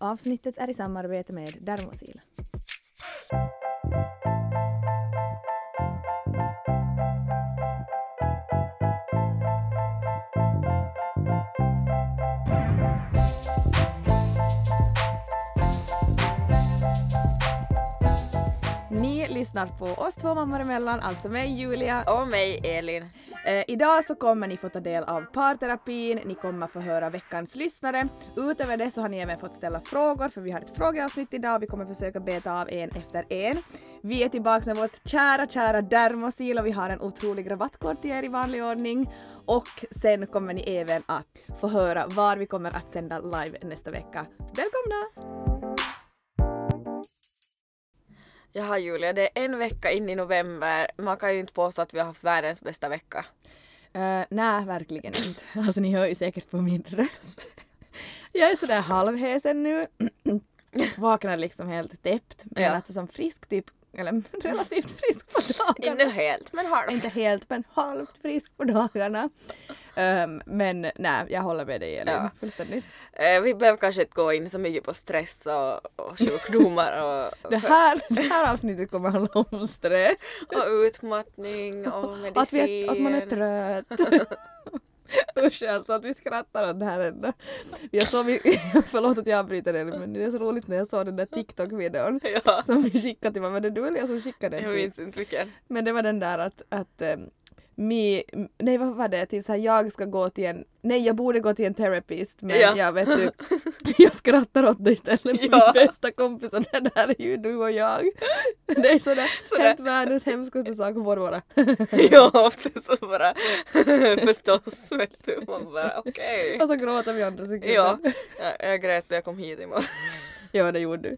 Avsnittet är i samarbete med Dermosil. Lyssnar på oss två mammor emellan, alltså mig Julia. Och mig Elin. Eh, idag så kommer ni få ta del av parterapin, ni kommer få höra veckans lyssnare. Utöver det så har ni även fått ställa frågor för vi har ett frågeavsnitt idag och vi kommer försöka beta av en efter en. Vi är tillbaka med vårt kära, kära Dermosil och vi har en otrolig rabattkod till er i vanlig ordning. Och sen kommer ni även att få höra var vi kommer att sända live nästa vecka. Välkomna! Jaha Julia, det är en vecka in i november. Man kan ju inte påstå att vi har haft världens bästa vecka. Uh, nej, verkligen inte. Alltså ni hör ju säkert på min röst. Jag är sådär halvhesen nu. Vaknar liksom helt täppt. Men Ja. alltså som frisk typ, eller relativt frisk på dagarna. Inte helt, men halvt. Inte helt men halvt frisk på dagarna. Ehm, men nej, jag håller med dig Elin. Ja. Fullständigt. Eh, vi behöver kanske inte gå in så mycket på stress och, och sjukdomar och, Det här, det här avsnittet kommer handla om stress. och utmattning och medicin. Att, vi är, att man är trött. Usch alltså att vi skrattar åt det här ändå. Jag såg, förlåt att jag avbryter dig men det är så roligt när jag såg den där TikTok-videon Ja, som vi skickade till mig. Var det du eller jag som skickade den? jag minns inte vilken. Men det var den där att, att mi, nej vad var det, typ såhär jag ska gå till en, nej jag borde gå till en therapist men Ja. jag vet du, jag skrattar åt dig istället för Ja. min bästa kompis och det där är ju du och jag. Det är sådär, Sådär. helt världens hemskaste sak på våra. ja, ofta så bara förstås vet du. Man bara okej. Och så gråter vi andra sekunder. Ja, jag, jag grät när jag kom hit imorgon. Ja det gjorde du.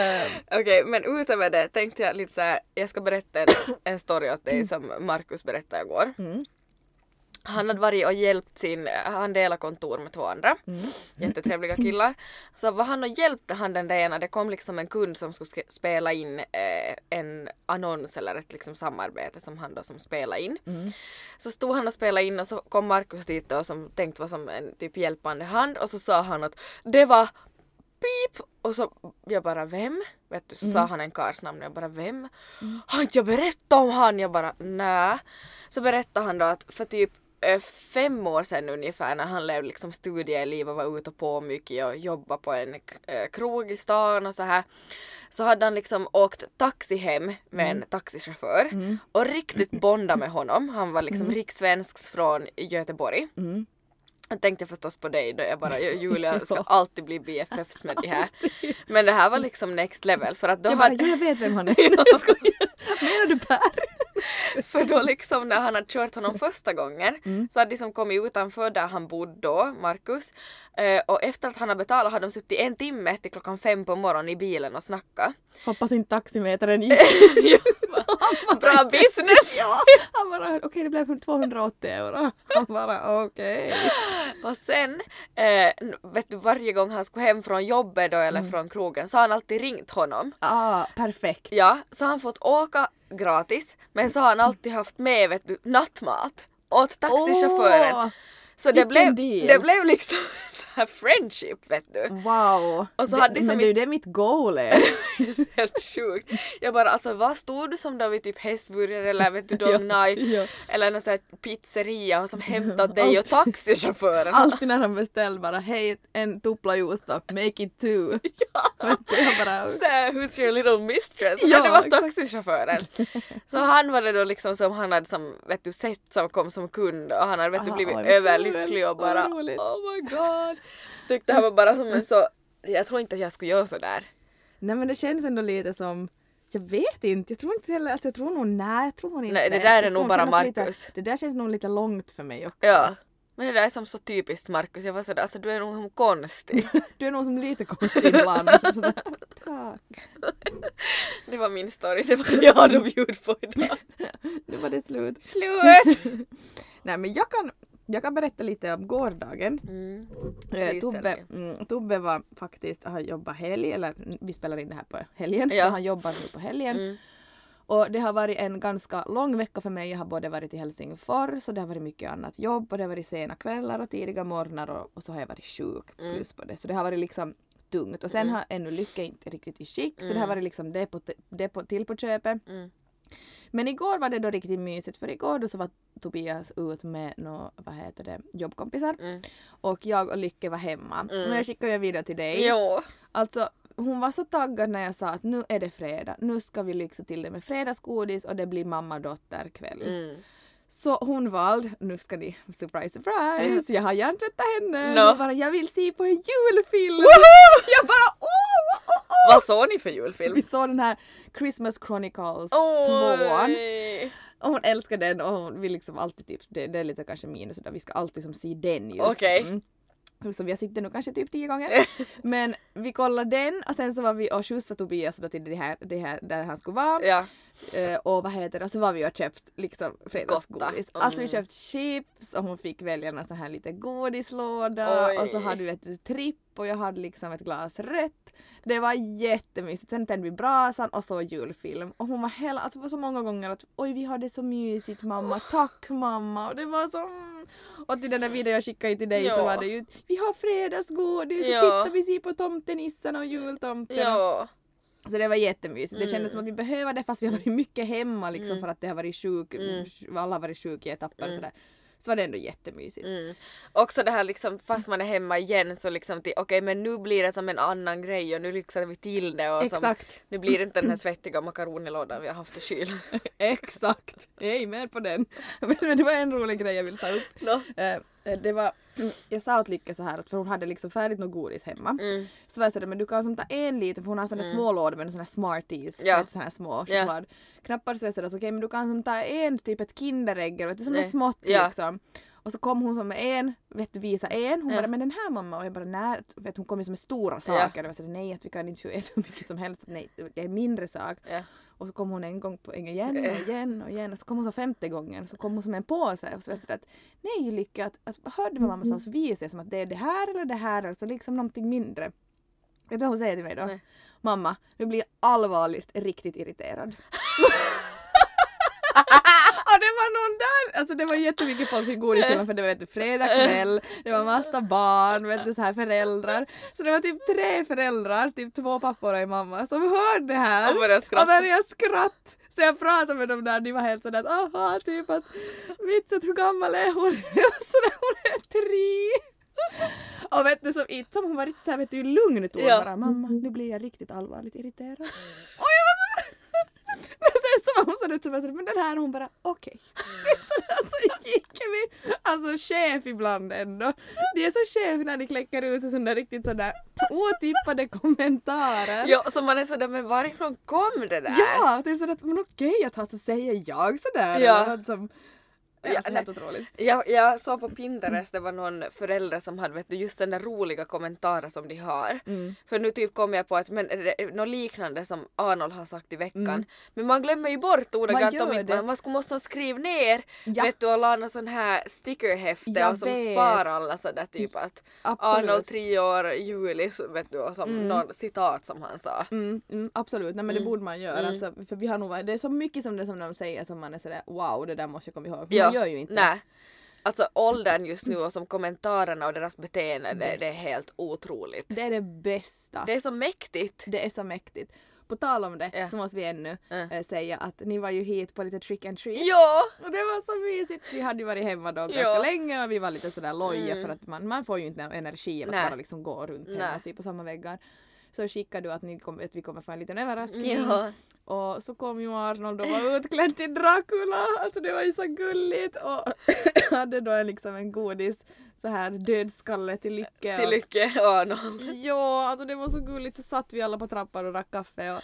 Ehm, Okej, men utöver det tänkte jag lite såhär, jag ska berätta en, en story åt dig som Markus berättade igår. mm, Han hade varit och hjälpt sin, han delar kontor med två andra mm, jättetrevliga killar. Så var han och hjälpte han den där ena, det kom liksom en kund som skulle spela in eh, en annons eller ett liksom samarbete som han då som spelade in. mm. Så stod han och spelade in och så kom Markus dit då som tänkt var som en typ hjälpande hand och så sa han att det var pip och så jag bara vem? Vet du, så sa han en karls namn och jag bara vem? Har inte jag berättat om han? Jag bara nä. Så berättade han då att för typ eh, fem år sedan ungefär när han levde liksom studieliv och var ute och på mycket och jobbade på en eh, krog i stan och så här så hade han liksom åkt taxi hem med en taxichaufför och riktigt bonda med honom. Han var liksom rikssvensk från Göteborg. Mm. Jag tänkte förstås på dig då jag bara Julia ska alltid bli BFFs med det här. Men det här var liksom next level för att då Jag bara, hade, jo, jag vet vem han är. Menar du Per? för då liksom när han hade kört honom första gången Mm. så hade de som kommit utanför där han bodde då, Markus. Eh, och efter att han hade betalat hade de suttit en timme till klockan fem på morgonen i bilen och snackat. Hoppas inte taximetern gick. Bra business! Ja, han bara okej det blev 280 euro. Han bara okej. Och sen, eh, vet du varje gång han skulle hem från jobbet då eller Mm. från krogen så har han alltid ringt honom. Ah, perfekt. Ja, så har han fått åka gratis men så har han alltid haft med vet du, nattmat åt taxichauffören. Åh, så det blev, det blev liksom här friendship vet du. wow. Och så det, hade de som men du, inte- det är mitt goal är. Helt sjukt. Jag bara alltså vad stod du som då vid typ hästburgare eller vet du Ja, Dong Nai ja. eller någon sån här pizzeria och som hämtat dig och taxichauffören. Alltid när han beställer bara hej en tupla juusto, make it two. Du, jag bara, who's your little mistress? Ja, det var exakt. taxichauffören. Så han var det då liksom som han hade som, vet du, sett som kom som kund och han hade vet du Aha, blivit vad överlycklig och bara oh my god. Tyckte här var bara som en så, jag tror inte att jag skulle göra sådär. nej men det känns ändå lite som jag vet inte, jag tror inte heller, alltså jag tror nog, nej jag tror inte. Nej, det där är nog bara lite- Marcus. Det där känns nog lite långt för mig också. Ja. Men det där är som så typiskt Markus, jag var sådär, alltså du är nog som konstig. Du är nog som lite konstig ibland. Tack. Det var min story, det var jag hade att bjuda på idag. Nu var det slut. Slut! Nej men jag kan, jag kan berätta lite om gårdagen. Mm. Eh, Tobbe, mm, Tobbe var faktiskt, har jobbat helg, eller vi spelar in det här på helgen, Ja. så han jobbar nu på helgen. Mm. Och det har varit en ganska lång vecka för mig. Jag har både varit i Helsingfors och det har varit mycket annat jobb och det har varit sena kvällar och tidiga morgnar och, och så har jag varit sjuk Mm. plus på det. Så det har varit liksom tungt och sen Mm. har ännu Lycka inte riktigt i skick så det har varit liksom det, på, det på, till på köpet. Men igår var det då riktigt mysigt för igår då så var Tobias ut med några, vad heter det, jobbkompisar Mm. och jag och Lycke var hemma. Mm. Men jag skickade ju video till dig. Jo. Alltså hon var så taggad när jag sa att nu är det fredag, nu ska vi lyxa till det med fredagsgodis och det blir mamma-dotter kväll. Mm. Så hon valde, nu ska ni, surprise surprise, jag har hjärntvättat henne. Hon bara, jag vill se på en julfilm. jag bara åh. Vad såg ni för julfilm? Vi såg den här Christmas Chronicles 2 Oj! och hon älskar den och hon vill liksom alltid typ, det, det är lite kanske minus där vi ska alltid som se den just. Okej. Mm. Så vi har sett den nu kanske typ tio gånger. Men vi kollade den och sen så var vi och skjutsade Tobias till det här, det här där han skulle vara. Ja. Eh, och vad heter det, och så var vi och köpt liksom fredagsgodis. Gotta. Alltså vi Mm. köpt chips och hon fick välja någon sån här lite godislåda Oj. och så hade vi ett tripp och jag hade liksom ett glas rött. Det var jättemysigt. Sen tände vi brasan och så julfilm. Och hon var hela, alltså det var så många gånger att oj vi hade så mysigt mamma, tack mamma. Och det var så mm. Och till den där videon jag skickade till dig så Ja. var det ju vi har fredagsgodis och Ja. titta vi ser på tomtenissarna och jultomten. och- Ja. så det var jättemysigt. Det kändes Mm. som att vi behöver det fast vi har varit mycket hemma liksom Mm. för att det har varit sjuk, Mm. alla har varit sjuka i etapper och Mm. sådär. Så var det ändå jättemysigt. Mm. Också det här liksom fast man är hemma igen så liksom till okej men nu blir det som en annan grej och nu lyxar vi till det och som, nu blir det inte den här svettiga makaronilådan vi har haft i kylen. exakt. Jag är med på den. Men, men det var en rolig grej jag vill ta upp. No. Eh, det var, jag sa åt Lycka så här att för hon hade liksom färdigt något godis hemma. Mm. Så var jag sådär, men du kan som ta en liten för hon har sådana Mm. små lådor med sådana smarties, Ja. sådana här små Ja. chokladknappar. Så jag sa att okej men du kan som ta en typ ett kinderägg vet du, som är smått Ja. liksom. Och så kom hon som med en, vet du visa en, hon Ja. bara men den här mamma och jag bara nej, vet hon kom ju som med stora saker och jag sa nej att vi kan inte äta hur mycket som helst, nej det är mindre sak. Ja. Och så kom hon en gång på en igen och igen och igen och så kom hon så femte gången så kom hon som en påse och så var jag att nej Lycka, att, att, hörde vad mamma sa så visade jag som att det är det här eller det här alltså liksom någonting mindre. Vet du vad hon säger till mig då? Nej. Mamma, nu blir jag allvarligt riktigt irriterad. det var någon där, alltså det var jättemycket folk i godishyllan för det var vet fredag kväll, det var massa barn, vet du, så här föräldrar. Så det var typ tre föräldrar, typ två pappor och en mamma som hörde det här Och började skratta. och började skratta. Så jag pratade med dem där, de var helt sådär att aha, typ att vitset hur gammal är hon? Sådär, hon är tre. Och vet du, som, inte som hon var riktigt såhär vet du lugn ton Ja. bara mamma nu blir jag riktigt allvarligt irriterad. Och jag var. Men sen så var hon sådär, så var jag sådär men den här hon bara okej. Så gick vi, alltså chef ibland ändå. De är så chef när de kläcker ut sig sådana riktigt sådär otippade kommentarer. Ja, så man är sådär men varifrån kom det där? Ja, det är sådär att men okej att ha så säger jag sådär. Ja. Eller att som, ja, alltså, helt otroligt. Jag, jag såg på Pinterest, det var någon förälder som hade vet du, just den där roliga kommentarer som de har. Mm. För nu typ kom jag på att men, det är något liknande som Arnold har sagt i veckan. Mm. Men man glömmer ju bort ordagrant om inte man, man skulle måste skriva ner Ja. vet du och la någon sån här stickerhäfte Jag och som vet. spar alla sådär typ att Absolut. Arnold tre år, juli vet du och som Mm. någon citat som han sa. Mm, mm, absolut, nej men det Mm. borde man göra. Mm. Alltså, för vi har nog, det är så mycket som det som de säger som man är sådär wow det där måste jag komma ihåg. Ja, Man gör ju inte Nej. Alltså åldern just nu och som kommentarerna och deras beteende det, det är helt otroligt. det. är det bästa. Det är så mäktigt. Det är så mäktigt. På tal om det Ja. så måste vi ännu Mm. eh, säga att ni var ju hit på lite trick and treat. Ja! Och det var så mysigt. Vi hade ju varit hemma då ganska Ja. länge och vi var lite sådär loja Mm. för att man, man får ju inte energi av att Nej. bara liksom gå runt hemma och se på samma väggar. Så skickade du att, ni kom, att vi kommer få en liten överraskning. Ja. Och så kom ju Arnold och var utklädd till Dracula. Alltså det var ju så gulligt. Och hade då en, liksom en godis så här dödskalle till Lycke. Till Lycke och Arnold. Ja, alltså det var så gulligt. Så satt vi alla på trappan och drack kaffe och,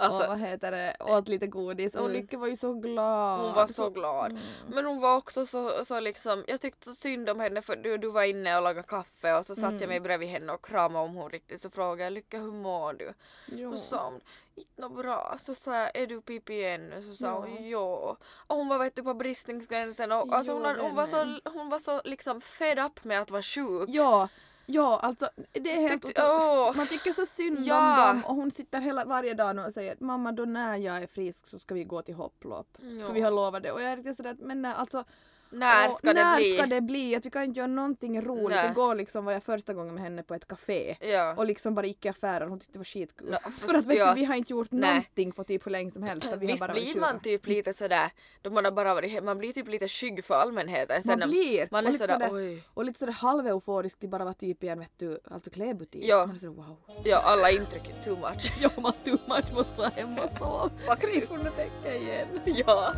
Alltså- och vad heter det, åt lite godis. Och. Lycke var ju så glad. Hon var så glad. Mm. Men hon var också så, så liksom, jag tyckte synd om henne för du, du var inne och lagade kaffe och så satt Mm. jag mig bredvid henne och kramade om hon riktigt så frågade jag Lycka hur mår du? Ja. Så sa hon inte något bra. Så sa jag är du pipi ännu? Så sa Ja. hon ja. Och hon var vet du på bristningsgränsen och alltså, hon, Jo, hade- hon, var så, hon var så liksom fed up med att vara sjuk. Ja, ja alltså det är helt Tyckte- åh. Man tycker så synd Ja. om dem och hon sitter hela varje dag och säger mamma då när jag är frisk så ska vi gå till hopplopp. Ja. För vi har lovat det och jag är riktigt sådär att men nej, alltså När Och ska det när bli? ska det bli? Att vi kan inte göra någonting roligt. Nej. Igår liksom var jag första gången med henne på ett café. Ja. Och liksom bara gick i affären och hon tyckte det var skitkul. Nå, för att vet ja. du, vi har inte gjort Nej. någonting på typ hur länge som helst. Vi Visst blir man typ lite sådär, då man har bara varit man blir typ lite skygg för allmänheten. Sen när- Man blir! Man och är lite sådär, sådär, oj. och lite sådär halveuforisk till bara vara typ i en vet du, alltså klädbutik. Ja. Man är sådär wow. Ja, alla intryck är too much. Ja man too much måste vara hemma och sova. Kunde tänka igen. Ja.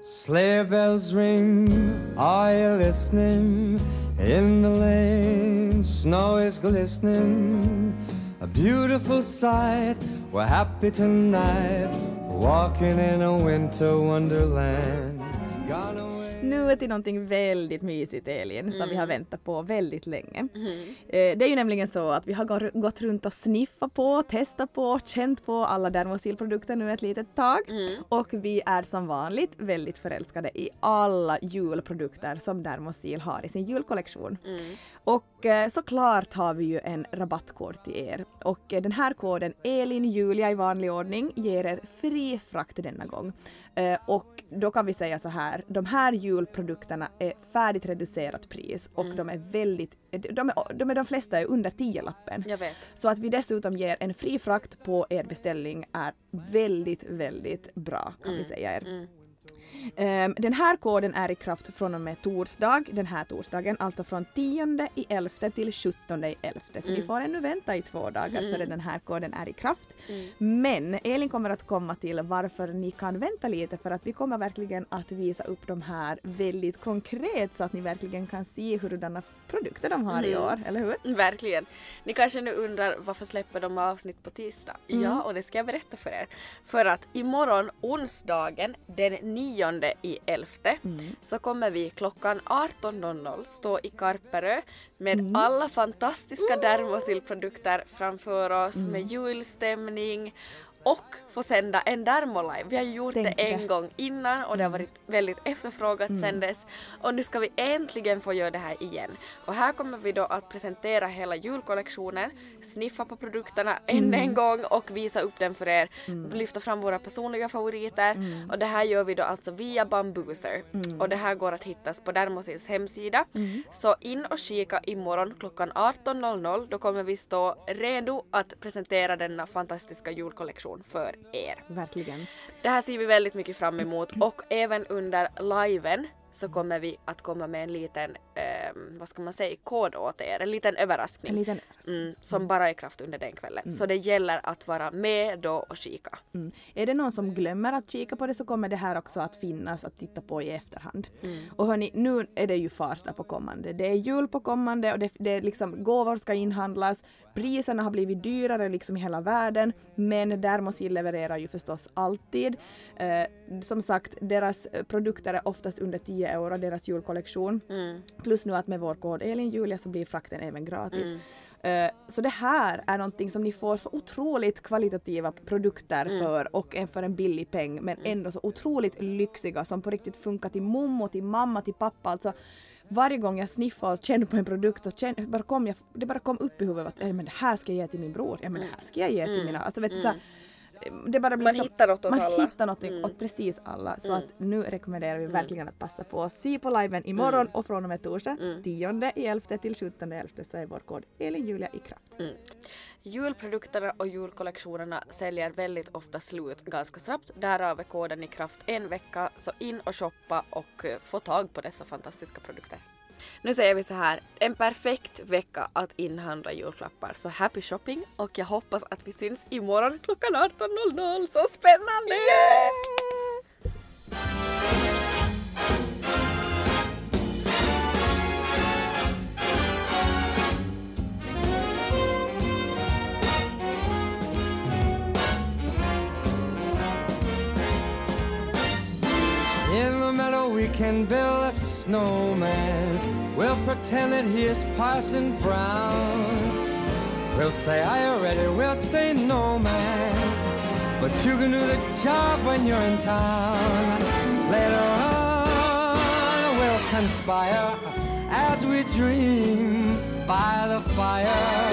Sleigh bells ring, are you listening? In the lane, snow is glistening. A beautiful sight, we're happy tonight. Walking in a winter wonderland. Nu till någonting väldigt mysigt Elin som vi har Mm. väntat på väldigt länge. Mhm. Eh, Det är ju nämligen så att vi har gått runt och sniffat på, testat på, känt på alla Dermosil-produkter nu ett litet tag. Mm. Och vi är som vanligt väldigt förälskade i alla julprodukter som Dermosil har i sin julkollektion. Mm. Och eh, såklart har vi ju en rabattkod till er. Och eh, den här koden ELINJULIA i vanlig ordning ger er fri frakt denna gång. Eh, och då kan vi säga så här, de här julprodukterna är färdigt reducerat pris och de är väldigt, de, är, de, är, de flesta är under 10-lappen. Jag vet. Så att vi dessutom ger en fri frakt på er beställning är väldigt, väldigt bra kan vi säga er. Mm. Ehm, den här koden är i kraft från och med torsdag, den här torsdagen, alltså från 10 i 11 till 17 i 11. Så vi får ännu vänta i två dagar före den här koden är i kraft. Men Elin kommer att komma till varför ni kan vänta lite för att vi kommer verkligen att visa upp de här väldigt konkret så att ni verkligen kan se hurdana produkter de har i Mm. år, eller hur? Verkligen. Ni kanske nu undrar varför släpper de avsnitt på tisdag? Ja, och det ska jag berätta för er. För att imorgon onsdagen den 9 i 11 så kommer vi klockan 18.00 stå i Karperö med alla fantastiska Dermosil-produkter framför oss med julstämning och få sända en Dermolive. Vi har ju gjort Tänk det en det. gång innan och det har varit väldigt efterfrågat Mm. sen dess. Och nu ska vi äntligen få göra det här igen. Och här kommer vi då att presentera hela julkollektionen, sniffa på produkterna än Mm. en gång och visa upp den för er. Lyfta fram våra personliga favoriter. Mm. Och det här gör vi då alltså via Bambuser. Och det här går att hittas på Dermosils hemsida. Mm. Så in och kika imorgon klockan 18.00. Då kommer vi stå redo att presentera denna fantastiska julkollektion för er. Verkligen. Det här ser vi väldigt mycket fram emot och även under liven så kommer vi att komma med en liten, ehm, vad ska man säga, kod åt er, en liten överraskning. En liten Mm, som bara är kraft under den kvällen. Så det gäller att vara med då och kika. Mm. Är det någon som glömmer att kika på det så kommer det här också att finnas att titta på i efterhand. Och hörni, nu är det ju Farsta på kommande. Det är jul på kommande och det, det är liksom gåvor ska inhandlas. Priserna har blivit dyrare liksom i hela världen. Men Dermosil levererar ju förstås alltid. Eh, som sagt, deras eh, produkter är oftast under 10 euro, deras julkollektion. Mm. Plus nu att med vår kod ELINJULIA så blir frakten även gratis. Eh, Så det här är någonting som ni får så otroligt kvalitativa produkter för och en för en billig peng men ändå så otroligt lyxiga som på riktigt funkar till mommo, till mamma, till pappa. Alltså varje gång jag sniffar och känner på en produkt så känner, bara kom jag, det bara kom upp i huvudet att "Eh, men det här ska jag ge till min bror, ja men det här ska jag ge till mina, alltså vet du så här, det bara blir Man så- hittar något åt man alla. hittar något åt precis alla. Så att nu rekommenderar vi verkligen att passa på. Se på liven imorgon och från och med torsdag 10 i 11 till 17 i 11 så är vår kod ELINJULIA i kraft. Mm. Julprodukterna och julkollektionerna säljer väldigt ofta slut ganska snabbt. Därav är koden i kraft en vecka, så in och shoppa och eh, få tag på dessa fantastiska produkter. Nu säger vi så här, en perfekt vecka att inhandla julklappar. Så happy shopping och jag hoppas att vi syns imorgon klockan 18.00. Så spännande! Yeah! We can build a snowman. We'll pretend that he is Parson Brown. We'll say, I already. We'll say, no, man. But you can do the job when you're in town. Later on, we'll conspire as we dream by the fire.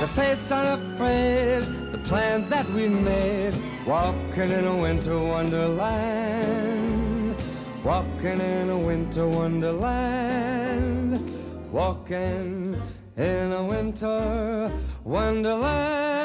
The face unafraid, the plans that we made, walking in a winter wonderland. Walking in a winter wonderland, walking in a winter wonderland.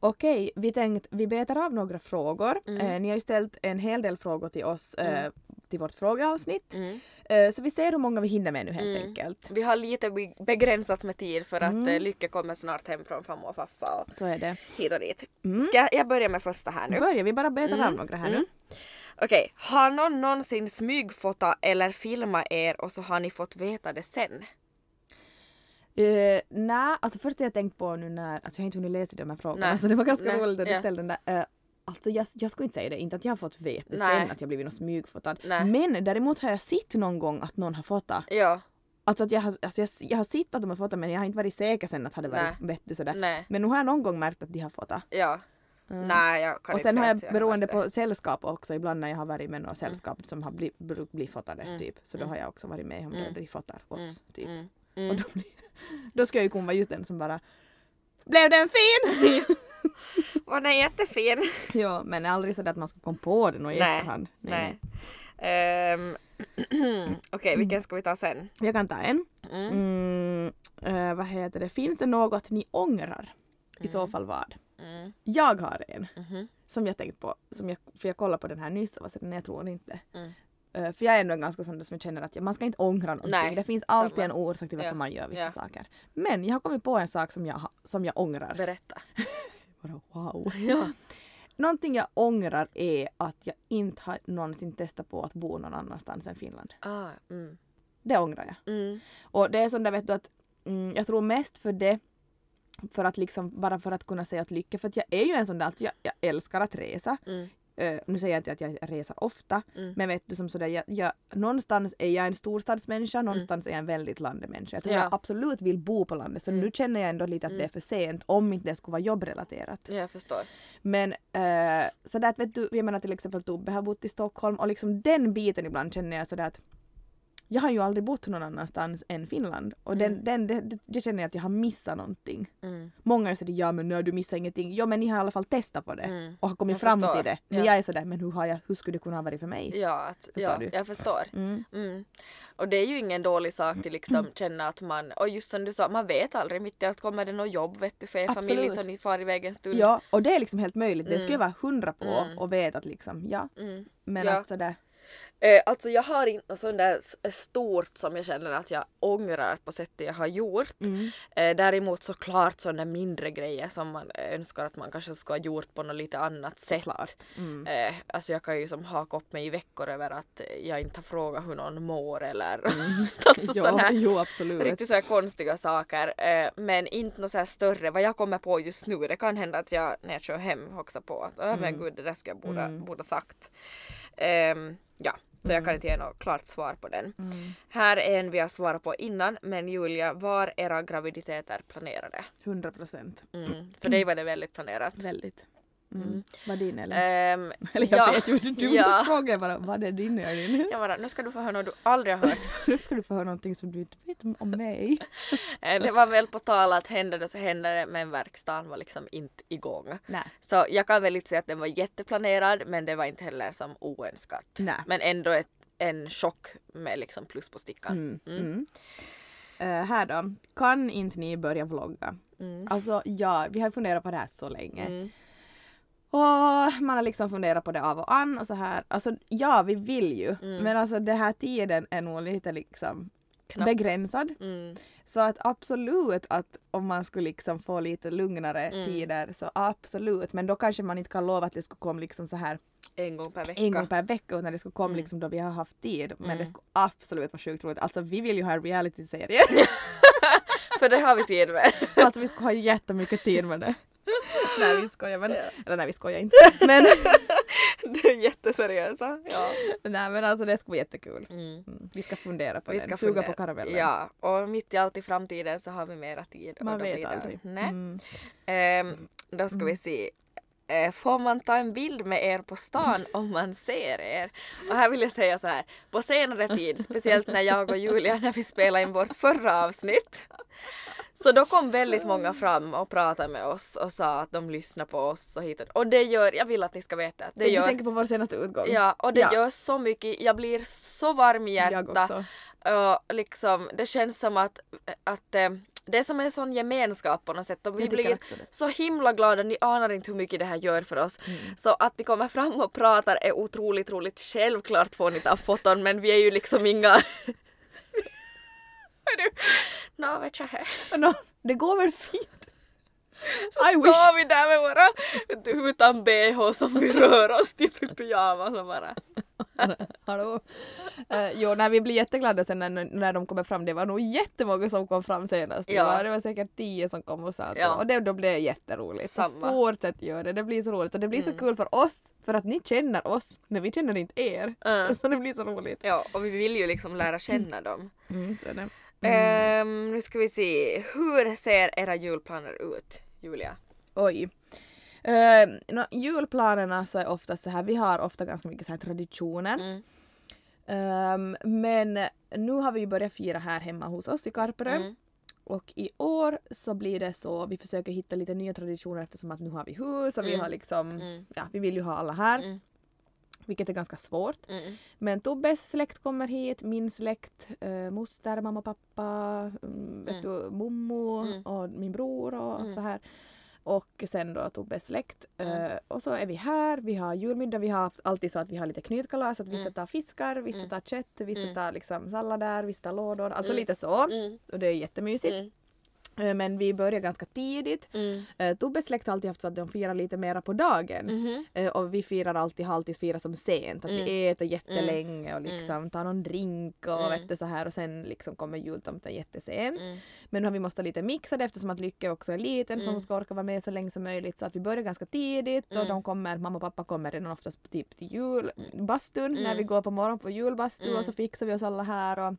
Okej, vi tänkte vi betar av några frågor. Mm. Eh, ni har ju ställt en hel del frågor till oss eh, till vårt frågeavsnitt. Mm. Eh, så vi ser hur många vi hinner med nu helt Mm. enkelt. Vi har lite be- begränsat med tid för att Mm. mm. Lycke kommer snart hem från farmor och farfa och Så är det. hit och dit. Mm. Ska jag, jag börja med första här nu? Börjar vi bara betar av Mm. några här nu. Mm. Okej, har någon någonsin smygfota eller filmat er och så har ni fått veta det sen? Uh, Nej, alltså först har jag tänkt på nu när, alltså jag har inte hunnit läsa de här frågorna Nej. så det var ganska Nej, roligt att du ställde den där. Eh, alltså jag, jag skulle inte säga det, inte att jag har fått veta Nej. sen att jag blivit något smygfotad. Nej. Men däremot har jag sett någon gång att någon har fotat. Ja, Alltså att jag har, alltså jag, jag har sett att de har fotat men jag har inte varit säker sen att hade varit Nej. sådär. nej, Men nu har jag någon gång märkt att de har fotat. ja. Mm. Nej, jag kan Och inte sen säga har jag jag beroende på sällskap också ibland när jag har varit med något sällskap som har blivit bli, bli fotade Mm. typ. Så då Mm. har jag också varit med om Mm. det de fotar oss Mm. typ. Mm. Och Mm. då, blir, då ska jag ju kunna vara just den som bara Blev den fin? Och den är jättefin. ja men aldrig så att man ska komma på det något i Nej, efterhand. Nej. Ehm, Okej, vilken ska vi ta sen? Jag kan ta en. Mm. Mm, eh, vad heter det? Finns det något ni ångrar? I så Mm. fall vad? Mm. Jag har en Mhm. som jag tänkt på, som jag, för jag kollade på den här nyss och var sådär, nej jag tror inte. Mm. Eh, för jag är ändå ganska sån som jag känner att man ska inte ångra någonting. Nej, det finns alltid samma. en orsak till varför Ja, man gör vissa ja. saker. Men jag har kommit på en sak som jag, som jag ångrar. Berätta. Bara, wow. Ja. Någonting jag ångrar är att jag inte har någonsin testat på att bo någon annanstans än Finland. Ah, mm. Det ångrar jag. Mm. Och det är som där vet du att mm, jag tror mest för det för att liksom bara för att kunna säga att lycka för att jag är ju en sån där, alltså jag, jag älskar att resa. Mm. Eh, nu säger jag inte att jag reser ofta Mm. men vet du som sådär, jag, jag, någonstans är jag en storstadsmänniska, någonstans är jag en väldigt landemänniska. Jag tror Ja. jag absolut vill bo på landet så Mm. nu känner jag ändå lite att det är för sent om inte det skulle vara jobbrelaterat. Ja, jag förstår. Men eh, sådär att vet du, jag menar till exempel Tobbe har bott i Stockholm och liksom den biten ibland känner jag sådär att jag har ju aldrig bott någon annanstans än Finland och den, den, det, det, det känner jag att jag har missat någonting. Mm. Många sådär ja men nu du missar ingenting. Ja men ni har i alla fall testat på det Mm. och har kommit Jag fram förstår. till det. Men Ja. jag är sådär men hur, har jag, hur skulle det kunna ha varit för mig? Ja, att, Förstår ja du? jag förstår. Mm. Mm. Och det är ju ingen dålig sak till liksom känna att man, och just som du sa, man vet aldrig mitt i allt kommer det något jobb vet du för er familj Absolut. som ni far iväg en stund. Ja och det är liksom helt möjligt. Det Mm. skulle jag vara hundra på Mm. och veta att liksom ja. Mm. Men Ja. att sådär Eh, alltså jag har inte något sånt där s- stort som jag känner att jag ångrar på sättet jag har gjort. mm. Eh, däremot såklart sådana mindre grejer som man önskar att man kanske skulle ha gjort på något lite annat sätt. Mm. Eh, alltså jag kan ju som haka upp mig i veckor över att jag inte har frågat hur någon mår eller alltså ja, sån här jo absolut. riktigt så konstiga saker. Eh, men inte något så större. Vad jag kommer på just nu, det kan hända att jag när jag kör hem hoxar på att "Åh, men gud det där skulle jag borde, Mm. borde sagt. Ehm, ja, så jag kan inte ge något klart svar på den. Mm. Här är en vi har svarat på innan, men Julia, var era graviditeter planerade? 100 procent. Mm. För dig var det väldigt planerat. Väldigt. Mm. Vad din eller? Ehm, Eller jag ja, vet ju, du, ja. frågar bara vad är din Elin? Jag bara, nu ska du få höra något du aldrig har hört. Nu ska du få höra någonting som du inte vet om mig. Eh, det var väl på tal att händer det så händer det, men verkstaden var liksom inte igång. Nej. Så jag kan väl inte säga att den var jätteplanerad, men det var inte heller som oönskat. Nej. Men ändå ett, en chock med liksom plus på stickan. Mm. Mm. Mm. Eh, här då. Kan inte ni börja vlogga? Mm. Alltså ja, vi har funderat på det här så länge. Mm. Och man har liksom funderat på det av och an och så här. Alltså ja, vi vill ju. Mm. Men alltså den här tiden är nog lite liksom Knapp. begränsad. Mm. Så att absolut att om man skulle liksom få lite lugnare Mm. tider så absolut. Men då kanske man inte kan lova att det skulle komma liksom så här En gång per vecka. en gång per vecka utan det skulle komma Mm. liksom då vi har haft tid. Men Mm. det skulle absolut vara sjukt roligt. Alltså vi vill ju ha en reality-serie. För det har vi tid med. alltså vi skulle ha jättemycket tid med det. nej vi skojar men, Ja. eller nej vi skojar inte. Men, du är jätteseriösa. Ja. nej men alltså det skulle vara jättekul. Mm. Mm. Vi ska fundera på Vi den, ska suga fundera. på karamellen. Ja, och mitt i allt i framtiden så har vi mera tid. Man vet aldrig. Nej. Mm. Ehm, då ska vi se. Eh, får man ta en bild med er på stan om man ser er? Och här vill jag säga så här, på senare tid, speciellt när jag och Julia, när vi spelade in vårt förra avsnitt, så då kom väldigt många fram och pratade med oss och sa att de lyssnar på oss och hit och Och det gör, jag vill att ni ska veta att det du gör tänker på vår senaste utgång? Ja, och det Ja. gör så mycket. Jag blir så varm i Jag hjärtat. också. Och liksom, det känns som att, att eh, det är som en sån gemenskap på något sätt och vi blir så himla glada, ni anar inte hur mycket det här gör för oss. Mm. Så att ni kommer fram och pratar är otroligt roligt. Självklart får ni ta foton men vi är ju liksom inga... Nå vet jag. Nå, det går väl fint? Så I wish. står vi där med våra utan bh som vi rör oss typ i pyjamas och bara... Hallå? Uh, jo, nej, vi blir jätteglada sen när, när de kommer fram. Det var nog jättemånga som kom fram senast. Det, Ja. var, det var säkert tio som kom och sa att Ja. och det, då blev det jätteroligt. Så Samma. fortsätt göra det, det blir så roligt. Och det blir så Mm. kul för oss, för att ni känner oss, men vi känner inte er. Mm. Så det blir så roligt. Ja, och vi vill ju liksom lära känna dem. Mm, så är det. Ehm, nu ska vi se, hur ser era julplaner ut, Julia? Oj. Uh, no, julplanerna så är ofta så här, vi har ofta ganska mycket så här traditioner. Mm. Ehm, men nu har vi ju börjat fira här hemma hos oss i Karperö. Mm. Och i år så blir det så, vi försöker hitta lite nya traditioner eftersom att nu har vi hus och vi Mm. har liksom, Mm. ja vi vill ju ha alla här. Vilket är ganska svårt. Mm. Men Tobbes släkt kommer hit, min släkt, eh, moster, mamma, pappa, mm, vet Mm. du, mommo Mm. och min bror och Mm. så här. Och sen då Tobbes släkt. Mm. Eh, och så är vi här, vi har julmiddag, vi har alltid så att vi har lite knytkalas, att vissa tar fiskar, vissa tar kött, vissa tar liksom sallader, vissa tar lådor, alltså lite så. Och det är jättemysigt. Mm. Eh, Men vi börjar ganska tidigt. Mm. Eh, Tobbes släkt har alltid haft så att de firar lite mera på dagen. Eh, Och vi firar alltid, har alltid firat som sent. Att Mm. vi äter jättelänge och liksom Mm. tar någon drink och Mm. vet så här och sen liksom kommer jultomten jättesent. Mm. Men nu har vi måste lite mixa det eftersom att Lycke också är liten så Mm. hon ska orka vara med så länge som möjligt. Så att vi börjar ganska tidigt och Mm. de kommer, mamma och pappa kommer redan oftast typ till julbastun när Mm. vi går på morgonen på julbastu Mm. och så fixar vi oss alla här och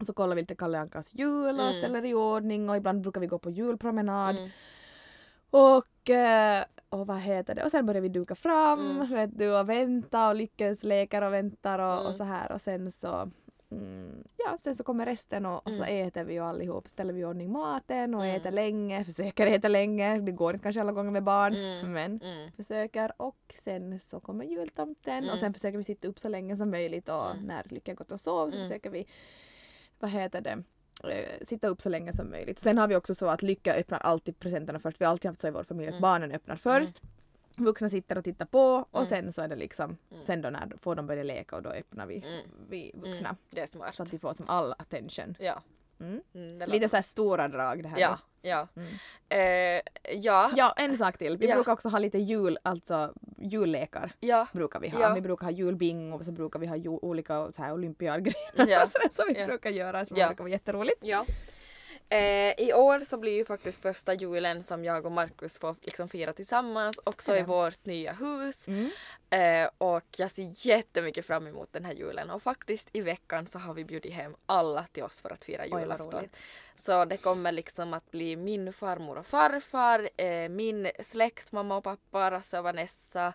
så kollar vi lite Kalle Ankas jul och Mm. ställer i ordning och ibland brukar vi gå på julpromenad. Mm. Och, eh, och vad heter det? Och sen börjar vi duka fram Mm. vet du, och vänta och Lyckes leker och väntar och, Mm. och så här och sen så mm, ja, sen så kommer resten och, och så äter vi ju allihop, ställer vi i ordning maten och Mm. äter länge, försöker äta länge, det går inte kanske alla gånger med barn Mm. men Mm. försöker och sen så kommer jultomten Mm. och sen försöker vi sitta upp så länge som möjligt och Mm. när Lycka har gått och sov så Mm. försöker vi vad heter det eh, sitta upp så länge som möjligt. Sen har vi också så att Lycka öppnar alltid presenterna först. Vi har alltid haft så i vår familj att Mm. barnen öppnar först. Vuxna sitter och tittar på och Mm. sen så är det liksom Mm. sen då när får de börja leka och då öppnar vi, Mm. vi vuxna. Mm. Det är smart. Så att vi får som all attention. Ja. Mm. Mm, det Lite låter- så här stora drag det här. Ja, ja. Mm. Eh, ja. Ja, en sak till. Vi Ja. brukar också ha lite jul, alltså jullekar. Ja. brukar vi ha. Ja. Vi brukar ha julbingo och så brukar vi ha olika så här olympiadgrejer Ja. så det som vi brukar göra som Ja. brukar vara jätteroligt. Ja. Eh, I år så blir ju faktiskt första julen som jag och Markus får liksom fira tillsammans också i vårt nya hus. Mm. Eh, och jag ser jättemycket fram emot den här julen och faktiskt i veckan så har vi bjudit hem alla till oss för att fira julafton. Så det kommer liksom att bli min farmor och farfar, eh, min släkt, mamma och pappa, Rasse och Vanessa,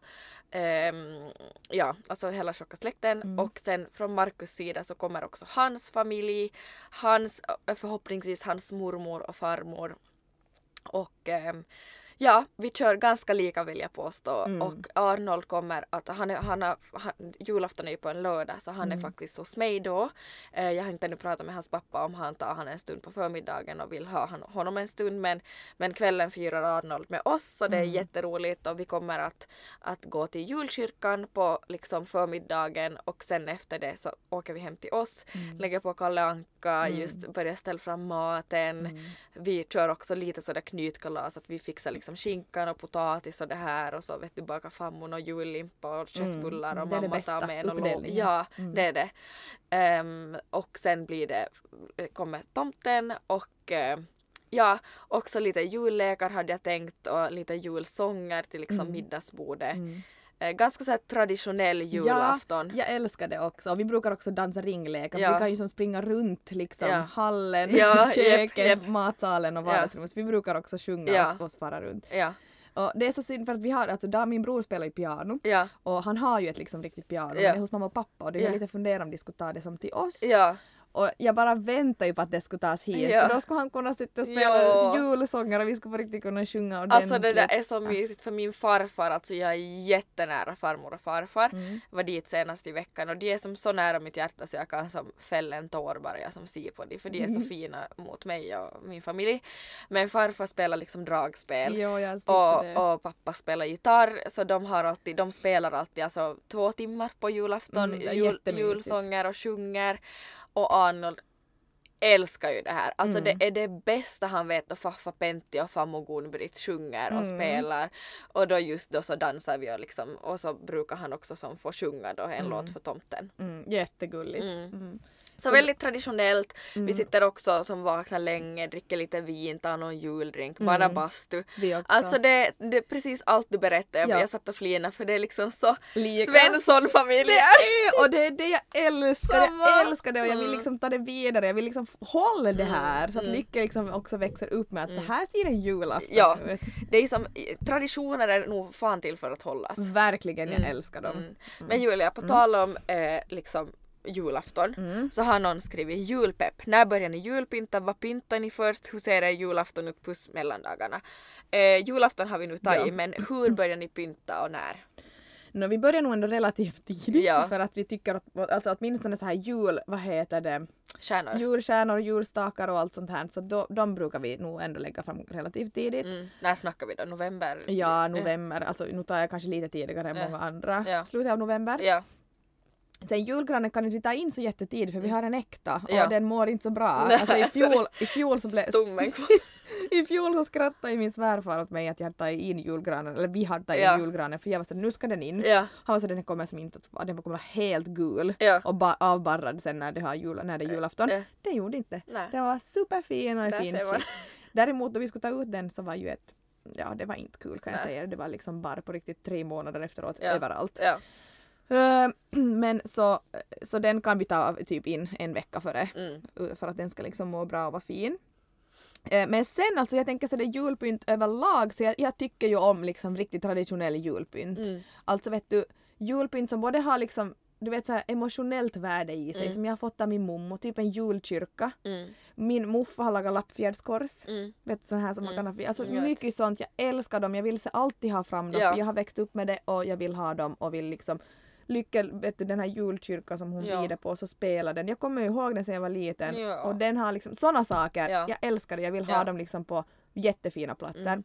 ehm, ja alltså hela tjocka släkten Mm. och sen från Markus sida så kommer också hans familj, hans eh, förhoppningsvis hans mormor och farmor. Och ehm, Ja, vi kör ganska lika vill jag påstå Mm. och Arnold kommer att, han är, han har, han, julafton är ju på en lördag så han Mm. är faktiskt hos mig då. Eh, jag har inte ännu pratat med hans pappa om han tar han en stund på förmiddagen och vill ha han, honom en stund men, men kvällen firar Arnold med oss så det är Mm. jätteroligt och vi kommer att, att gå till julkyrkan på liksom förmiddagen och sen efter det så åker vi hem till oss, Mm. lägger på Kalle Anka, Mm. just börjar ställa fram maten. Mm. Vi kör också lite sådär knytkalas att vi fixar liksom skinkan och potatis och det här och så vet du bakar fammon och jullimpa och köttbullar och är det mamma tar med en och lå- uppdelningen. Ja, Mm. det är det. Ehm, och sen blir det, kommer tomten och eh, ja, också lite jullekar hade jag tänkt och lite julsånger till liksom Mm. middagsbordet. Mm. Eh, ganska så traditionell julafton. Jag älskar det också. Vi brukar också dansa ringlekar. Ja. Vi kan ju som springa runt liksom Ja. hallen, Ja, köket, japp, japp. matsalen och Ja. vardagsrummet. Vi brukar också sjunga Ja. och, och spara runt. Ja. Och det är så synd för att vi har, alltså där min bror spelar ju piano Ja. och han har ju ett liksom riktigt piano Ja. men det är hos mamma och pappa och det är Ja. lite funderat om de skulle ta det som till oss. Ja. Och jag bara väntar ju på att det skulle tas hit Ja. för då skulle han kunna sitta och spela Ja. julsånger och vi skulle på riktigt kunna sjunga ordentligt. Alltså det där är så mysigt för min farfar, alltså jag är jättenära farmor och farfar. Mm. Var dit senast i veckan och de är som så nära mitt hjärta så jag kan som fälla en tår bara jag som ser på dem för de är Mm. så fina mot mig och min familj. Men farfar spelar liksom dragspel. Jo, Och, och pappa spelar gitarr så de har alltid, de spelar alltid alltså två timmar på julafton, Mm, jul, julsånger och sjunger. Och Arnold älskar ju det här. Alltså Mm. det är det bästa han vet och Faffa Pentti och Fammo Gun-Britt sjunger och Mm. spelar. Och då just då så dansar vi och liksom och så brukar han också som få sjunga då en låt för tomten. Mm, jättegulligt. Mm. Mm. Så, väldigt traditionellt. Mm. Vi sitter också som vaknar länge, dricker lite vin, tar någon juldrink, bara Mm. bastu. Vi också. Alltså det, det är precis allt du berättade. Ja. jag satt och flinade för det är liksom så. Svensson-familjer. och det är det jag älskar, Samma. jag älskar det och jag vill Mm. liksom ta det vidare, jag vill liksom hålla det här så att mm. Lycka liksom också växer upp med att så här ser en julafton Ja. ut. Det är som, traditioner är nog fan till för att hållas. Verkligen, jag Mm. älskar dem. Mm. Men Julia, på tal om eh, liksom julafton Mm. så har någon skrivit julpepp. När börjar ni julpynta? Vad pyntar ni först? Hur ser er julafton ut? Puss mellandagarna. Eh, julafton har vi nu tagit Ja. men hur börjar ni pynta och när? Nå, vi börjar nog ändå relativt tidigt Ja. för att vi tycker att alltså åtminstone så här jul, vad heter det, Stjärnor? julstjärnor, julstakar och allt sånt här så då, de brukar vi nog ändå lägga fram relativt tidigt. Mm. När snackar vi då? November? Ja, november, alltså nu tar jag kanske lite tidigare än Ja. många andra. Ja. Slutet av november. Ja. Sen julgranen kan inte vi ta in så jättetidigt för vi har en äkta och Mm. Ja. den mår inte så bra. Alltså i fjol, i fjol så blev Stommen i fjol så skrattade min svärfar åt mig att jag hade tagit in julgranen, eller vi hade tagit Ja. in julgranen för jag var så nu ska den in. ja. Han var så den kommer som inte att den kommer helt gul Ja. och ba- avbarrad sen när det, har jul, när det är julafton. Ja. Den gjorde inte. Nej. Den var superfin och Där fin. Däremot då vi skulle ta ut den så var ju ett Ja det var inte kul kan jag Nej. säga. Det var liksom bara på riktigt tre månader efteråt överallt. Men så, så den kan vi ta typ in en vecka före Mm. för att den ska liksom må bra och vara fin. Men sen alltså jag tänker så det är julpynt överlag så jag, jag tycker ju om liksom riktigt traditionell julpynt. Mm. Alltså vet du, julpynt som både har liksom du vet så här emotionellt värde i sig Mm. som jag har fått av min mommo, typ en julkyrka. Mm. Min muffa har lagat lappfjärdskors. Mm. Vet sån här som Mm. man kan ha, alltså vet. mycket sånt, jag älskar dem, jag vill se alltid ha fram dem Ja. jag har växt upp med det och jag vill ha dem och vill liksom Lycka, vet du den här julkyrkan som hon Ja. rider på så spelar den. Jag kommer ihåg den sedan jag var liten Ja. och den har liksom såna saker. Ja. Jag älskar det, jag vill ha Ja. dem liksom på jättefina platser. Mm.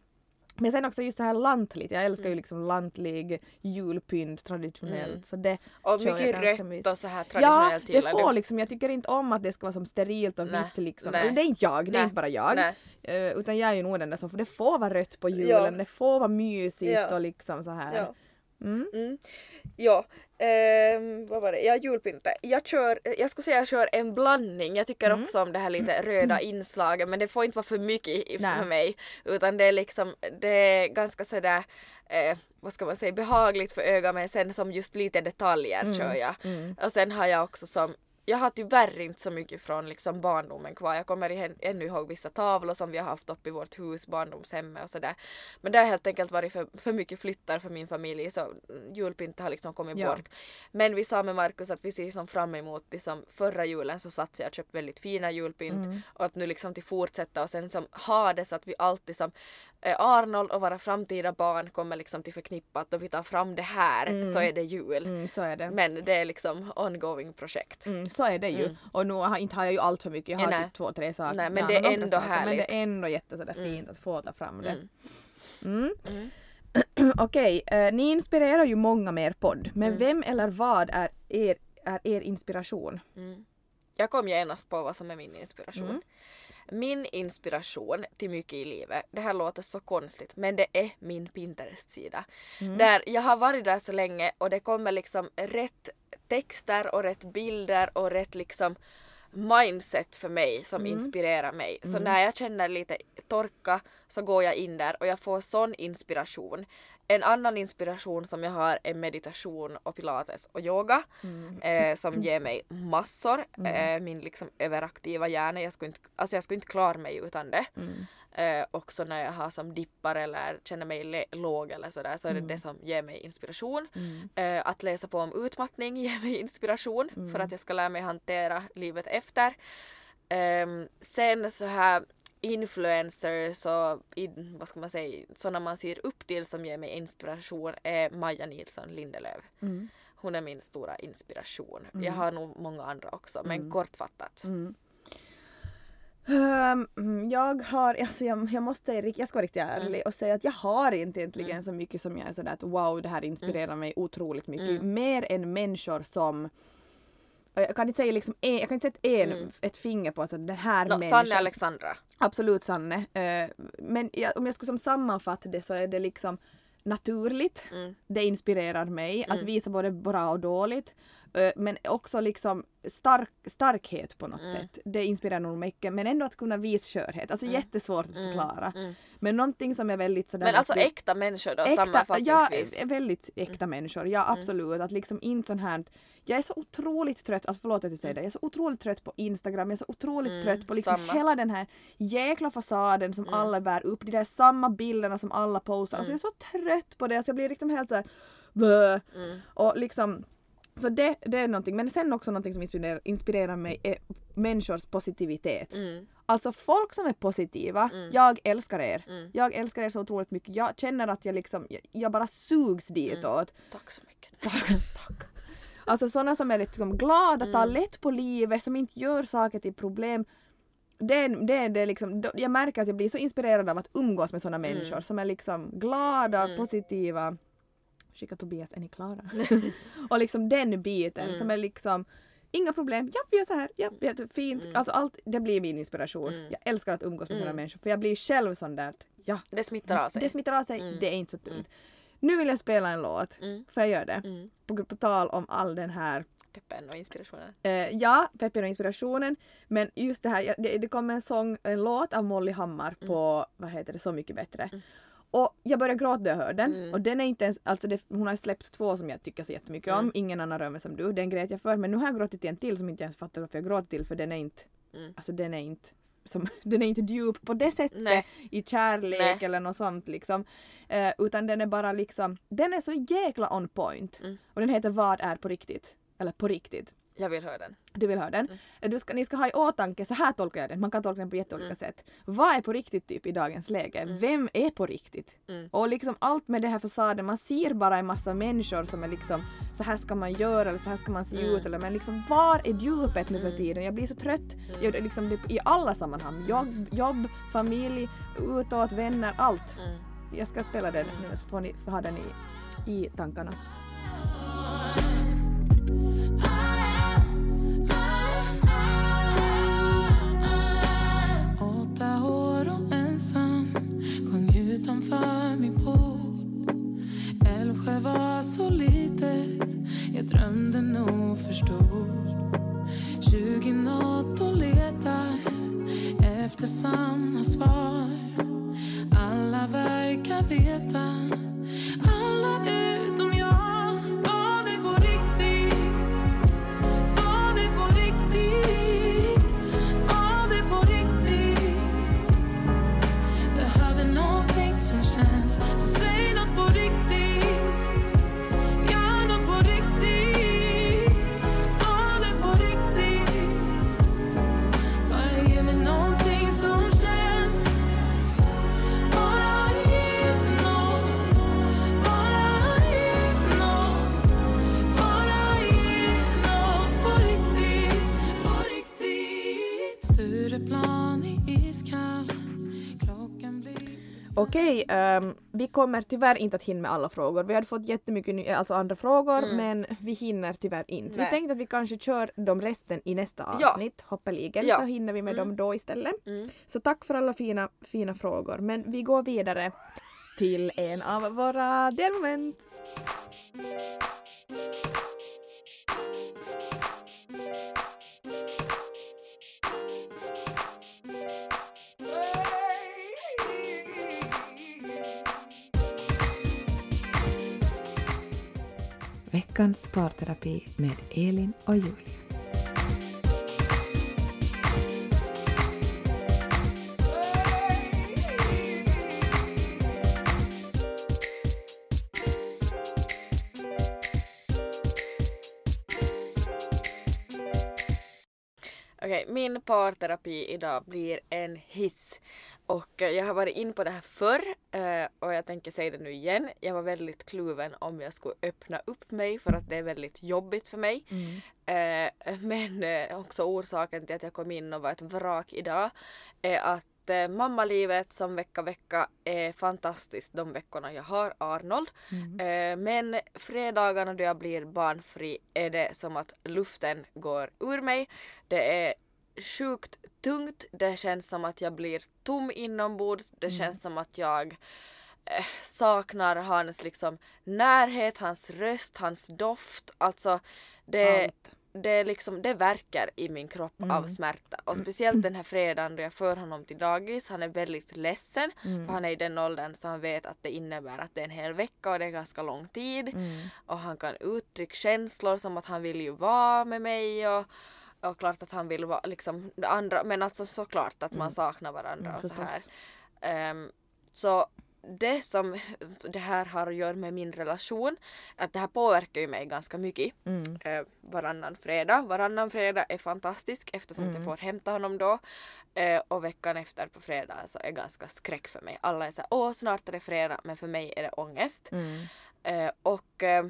Men sen också just det här lantligt, jag älskar ju liksom lantlig julpynt traditionellt. Mm. så det Och mycket rött mycket. och så här Ja, traditionellt det gillar får du. liksom, jag tycker inte om att det ska vara som sterilt och vitt liksom. Eller Det är inte jag, det är Nej, inte bara jag. Eh, utan jag är ju nog den där som, för det får vara rött på julen, Ja. det får vara mysigt Ja. och liksom så här. Ja. Mm. Mm. Ja, ehm, vad var det? Ja, julpynte. Jag kör, jag skulle säga jag kör en blandning. Jag tycker Mm. också om det här lite röda inslaget men det får inte vara för mycket i- Nej. för mig. Utan det är liksom, det är ganska sådär, eh, vad ska man säga, behagligt för ögat men sen som just lite detaljer kör jag. Mm. Och sen har jag också som jag har tyvärr inte så mycket från liksom barndomen kvar. Jag kommer ännu ihåg vissa tavlor som vi har haft uppe i vårt hus, barndomshemmet och sådär. Men det har helt enkelt varit för, för mycket flyttar för min familj så julpyntet har liksom kommit Ja. bort. Men vi sa med Markus att vi ser som fram emot liksom förra julen så satt jag och köpt väldigt fina julpynt Mm. och att nu liksom till fortsätta och sen som ha det så att vi alltid som Arnold och våra framtida barn kommer liksom till förknippat och vi tar fram det här Mm. så är det jul. Mm, så är det. Men det är liksom ongoing projekt. Mm, så är det ju. Mm. Och nu har, inte har jag ju allt för mycket, jag har Nej. typ två, tre saker. Nej, men Ja, det är ändå saker, Men härligt. det är ändå jätte sådär Mm. fint att få ta fram det. Mm. Okej, eh, ni inspirerar ju många med er podd, men vem eller vad är er, är er inspiration? Jag kom genast på vad som är min inspiration. Min inspiration till mycket i livet, det här låter så konstigt men det är min Pinterest-sida. Mm. Där jag har varit där så länge och det kommer liksom rätt texter och rätt bilder och rätt liksom mindset för mig som Mm. inspirerar mig. Så Mm. när jag känner lite torka så går jag in där och jag får sån inspiration. En annan inspiration som jag har är meditation och pilates och yoga Mm. eh, som ger mig massor. Eh, min liksom överaktiva hjärna, jag skulle, inte, alltså jag skulle inte klara mig utan det. Mm. Eh, också när jag har som dippar eller känner mig låg eller sådär så är det Mm. det som ger mig inspiration. Mm. Eh, att läsa på om utmattning ger mig inspiration för Mm. att jag ska lära mig hantera livet efter. Ehm, sen så här influencers och i, vad ska man säga, sådana man ser upp till som ger mig inspiration är Maja Nilsson Lindelöf. Mm. Hon är min stora inspiration. Mm. Jag har nog många andra också men Mm. kortfattat. Mm. Mm, jag har, alltså jag, jag måste, jag ska vara riktigt ärlig och säga att jag har inte egentligen Mm. så mycket som jag är sådär att wow det här inspirerar mig otroligt mycket. Mm. Mer än människor som jag kan inte säga liksom en, jag kan inte sätta en, Mm. ett finger på alltså den här No, människan. Sanne Alexandra. Absolut Sanne. Eh, men om jag skulle som sammanfatta det så är det liksom naturligt. Mm. Det inspirerar mig att Mm. visa både bra och dåligt. Eh, men också liksom stark, starkhet på något Mm. sätt. Det inspirerar nog mycket. Men ändå att kunna visa skörhet. Alltså Mm. jättesvårt att Mm. förklara. Mm. Men någonting som är väldigt sådär... Men att alltså det- äkta människor då äkta, ja, sammanfattningsvis. är väldigt äkta människor. Ja absolut. Att liksom inte sån här jag är så otroligt trött, alltså förlåt att jag säger det, jag är så otroligt trött på Instagram, jag är så otroligt Mm, trött på liksom samma. hela den här jäkla fasaden som Mm. alla bär upp, de där samma bilderna som alla postar. Alltså Mm. jag är så trött på det, alltså jag blir liksom helt såhär. Mm. Och liksom så det, det är någonting, men sen också någonting som inspirerar, inspirerar mig är människors positivitet. Mm. Alltså folk som är positiva, Mm. jag älskar er. Mm. Jag älskar er så otroligt mycket. Jag känner att jag liksom, jag, jag bara sugs ditåt. Tack så mycket. Tack. Alltså sådana som är liksom glada, tar Mm. lätt på livet, som inte gör saker till problem. Det, det det liksom, jag märker att jag blir så inspirerad av att umgås med sådana Mm. människor som är liksom glada, Mm. positiva. Skicka Tobias, är ni klara? och liksom den biten som är liksom Inga problem, ja vi gör så här, ja vi gör fint. Mm. Alltså allt, det blir min inspiration. Mm. Jag älskar att umgås med sådana Mm. människor för jag blir själv sån där, ja Det smittar av sig. det smittar av sig, det är inte så tungt. Mm. Nu vill jag spela en låt, Mm. får jag göra det? Mm. På, på tal om all den här Peppen och inspirationen. Eh, ja, peppen och inspirationen. Men just det här, det, det kom en sång, en låt av Molly Hammar på, vad heter det, Så mycket bättre. Mm. Och jag började gråta när jag hörde den. Mm. Och den är inte ens, alltså det, hon har släppt två som jag tycker så jättemycket om. Mm. Ingen annan rör mig som du, den grät jag för. Men nu har jag gråtit en till som inte ens fattar varför jag gråter till för den är inte, Mm. alltså den är inte som, den är inte djup på det sättet Nej. i kärlek Nej. eller något sånt liksom. Eh, utan den är bara liksom, den är så jäkla on point. Mm. Och den heter Vad är på riktigt? Eller på riktigt. Jag vill höra den. Du vill höra den? Mm. Du ska, ni ska ha i åtanke, så här tolkar jag den, man kan tolka den på jätteolika Mm. sätt. Vad är på riktigt typ i dagens läge? Mm. Vem är på riktigt? Mm. Och liksom allt med det här fasaden, man ser bara en massa människor som är liksom så här ska man göra eller så här ska man se Mm. ut eller men liksom var är djupet nu för Mm. tiden? Jag blir så trött jag, liksom, det, i alla sammanhang. Jobb, jobb, familj, utåt, vänner, allt. Jag ska spela den nu så får ni ha den i, i tankarna. Inte samma svar. Alla verkar veta, Okej, ehm, vi kommer tyvärr inte att hinna med alla frågor. Vi hade fått jättemycket ny- alltså andra frågor Mm. men vi hinner tyvärr inte. Nej. Vi tänkte att vi kanske kör dem resten i nästa Ja. avsnitt, hoppeligen, Ja. så hinner vi med Mm. dem då istället. Mm. Så tack för alla fina, fina frågor. Men vi går vidare till en av våra delmoment. veckans parterapi med Elin och Julia. Okej, min parterapi idag blir en hiss. Och eh, jag har varit in på det här förr eh, och jag tänker säga det nu igen. Jag var väldigt kluven om jag skulle öppna upp mig för att det är väldigt jobbigt för mig. Eh, men också orsaken till att jag kom in och var ett vrak idag är att mammalivet som vecka vecka är fantastiskt de veckorna jag har Arnold. Eh, men fredagarna då jag blir barnfri är det som att luften går ur mig. Det är sjukt tungt, det känns som att jag blir tom inombords, det känns som att jag eh, saknar hans liksom närhet, hans röst, hans doft. Alltså det, Allt. det, liksom, det verkar i min kropp av smärta. Och speciellt den här fredagen då jag för honom till dagis. Han är väldigt ledsen för han är i den åldern så han vet att det innebär att det är en hel vecka och det är ganska lång tid. Och han kan uttrycka känslor som att han vill ju vara med mig och och klart att han vill vara liksom andra men alltså såklart att man saknar varandra Mm, och så här. Ehm, så det som det här har att göra med min relation, att det här påverkar ju mig ganska mycket. Mm. Eh, varannan fredag. Varannan fredag är fantastisk eftersom Mm. jag får hämta honom då. Eh, och veckan efter på fredag så är ganska skräck för mig. Alla är såhär åh snart är det fredag men för mig är det ångest. Mm. Eh, och eh,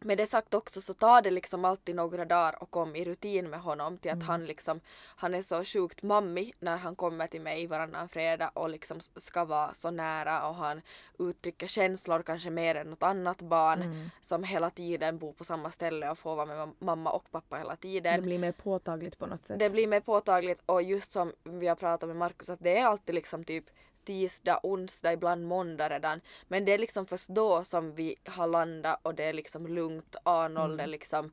med det sagt också så tar det liksom alltid några dagar att komma i rutin med honom till att han liksom han är så sjukt mammig när han kommer till mig varannan fredag och liksom ska vara så nära och han uttrycker känslor kanske mer än något annat barn som hela tiden bor på samma ställe och får vara med mam- mamma och pappa hela tiden. Det blir mer påtagligt på något sätt. Det blir mer påtagligt och just som vi har pratat med Markus att det är alltid liksom typ tisdag, onsdag, ibland måndag redan. Men det är liksom först då som vi har landat och det är liksom lugnt. Arnold Mm. är liksom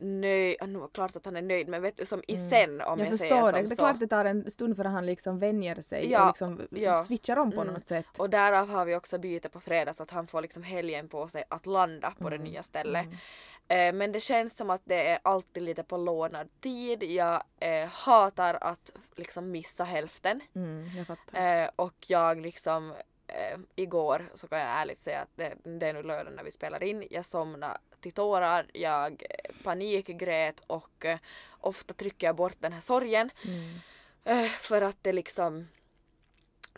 nöjd, nu är klart att han är nöjd men vet du som i sen om jag, jag säger förstår som det. Det är så. klart det tar en stund för han liksom vänjer sig Ja, och liksom ja. switchar om på Mm. något sätt. Och därav har vi också byte på fredag så att han får liksom helgen på sig att landa på Mm. det nya stället. Eh, men det känns som att det är alltid lite på lånad tid. Jag eh, hatar att liksom missa hälften. Mm, jag. Eh, och jag liksom eh, igår så kan jag ärligt säga att det, det är nu lördag när vi spelar in. Jag somnade till tårar, jag panikgrät och eh, ofta trycker jag bort den här sorgen. Mm. Eh, för att det liksom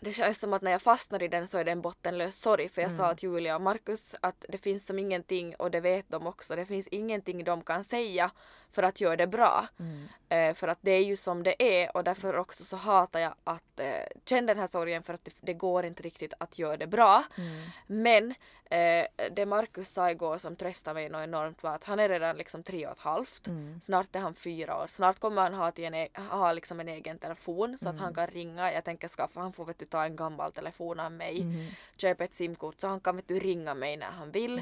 det känns som att när jag fastnar i den så är det en bottenlös sorg för jag sa till Julia och Markus att det finns som ingenting och det vet de också. Det finns ingenting de kan säga för att göra det bra. Eh, för att det är ju som det är och därför också så hatar jag att eh, känna den här sorgen för att det, det går inte riktigt att göra det bra. Men eh, det Markus sa igår som tröstade mig något enormt var att han är redan liksom tre och ett halvt. Snart är han fyra år. Snart kommer han ha, till en, e- ha liksom en egen telefon så att han kan ringa. Jag tänker skaffa, han får vet du ta en gammal telefon av mig. Köpa ett simkort så han kan vet du ringa mig när han vill.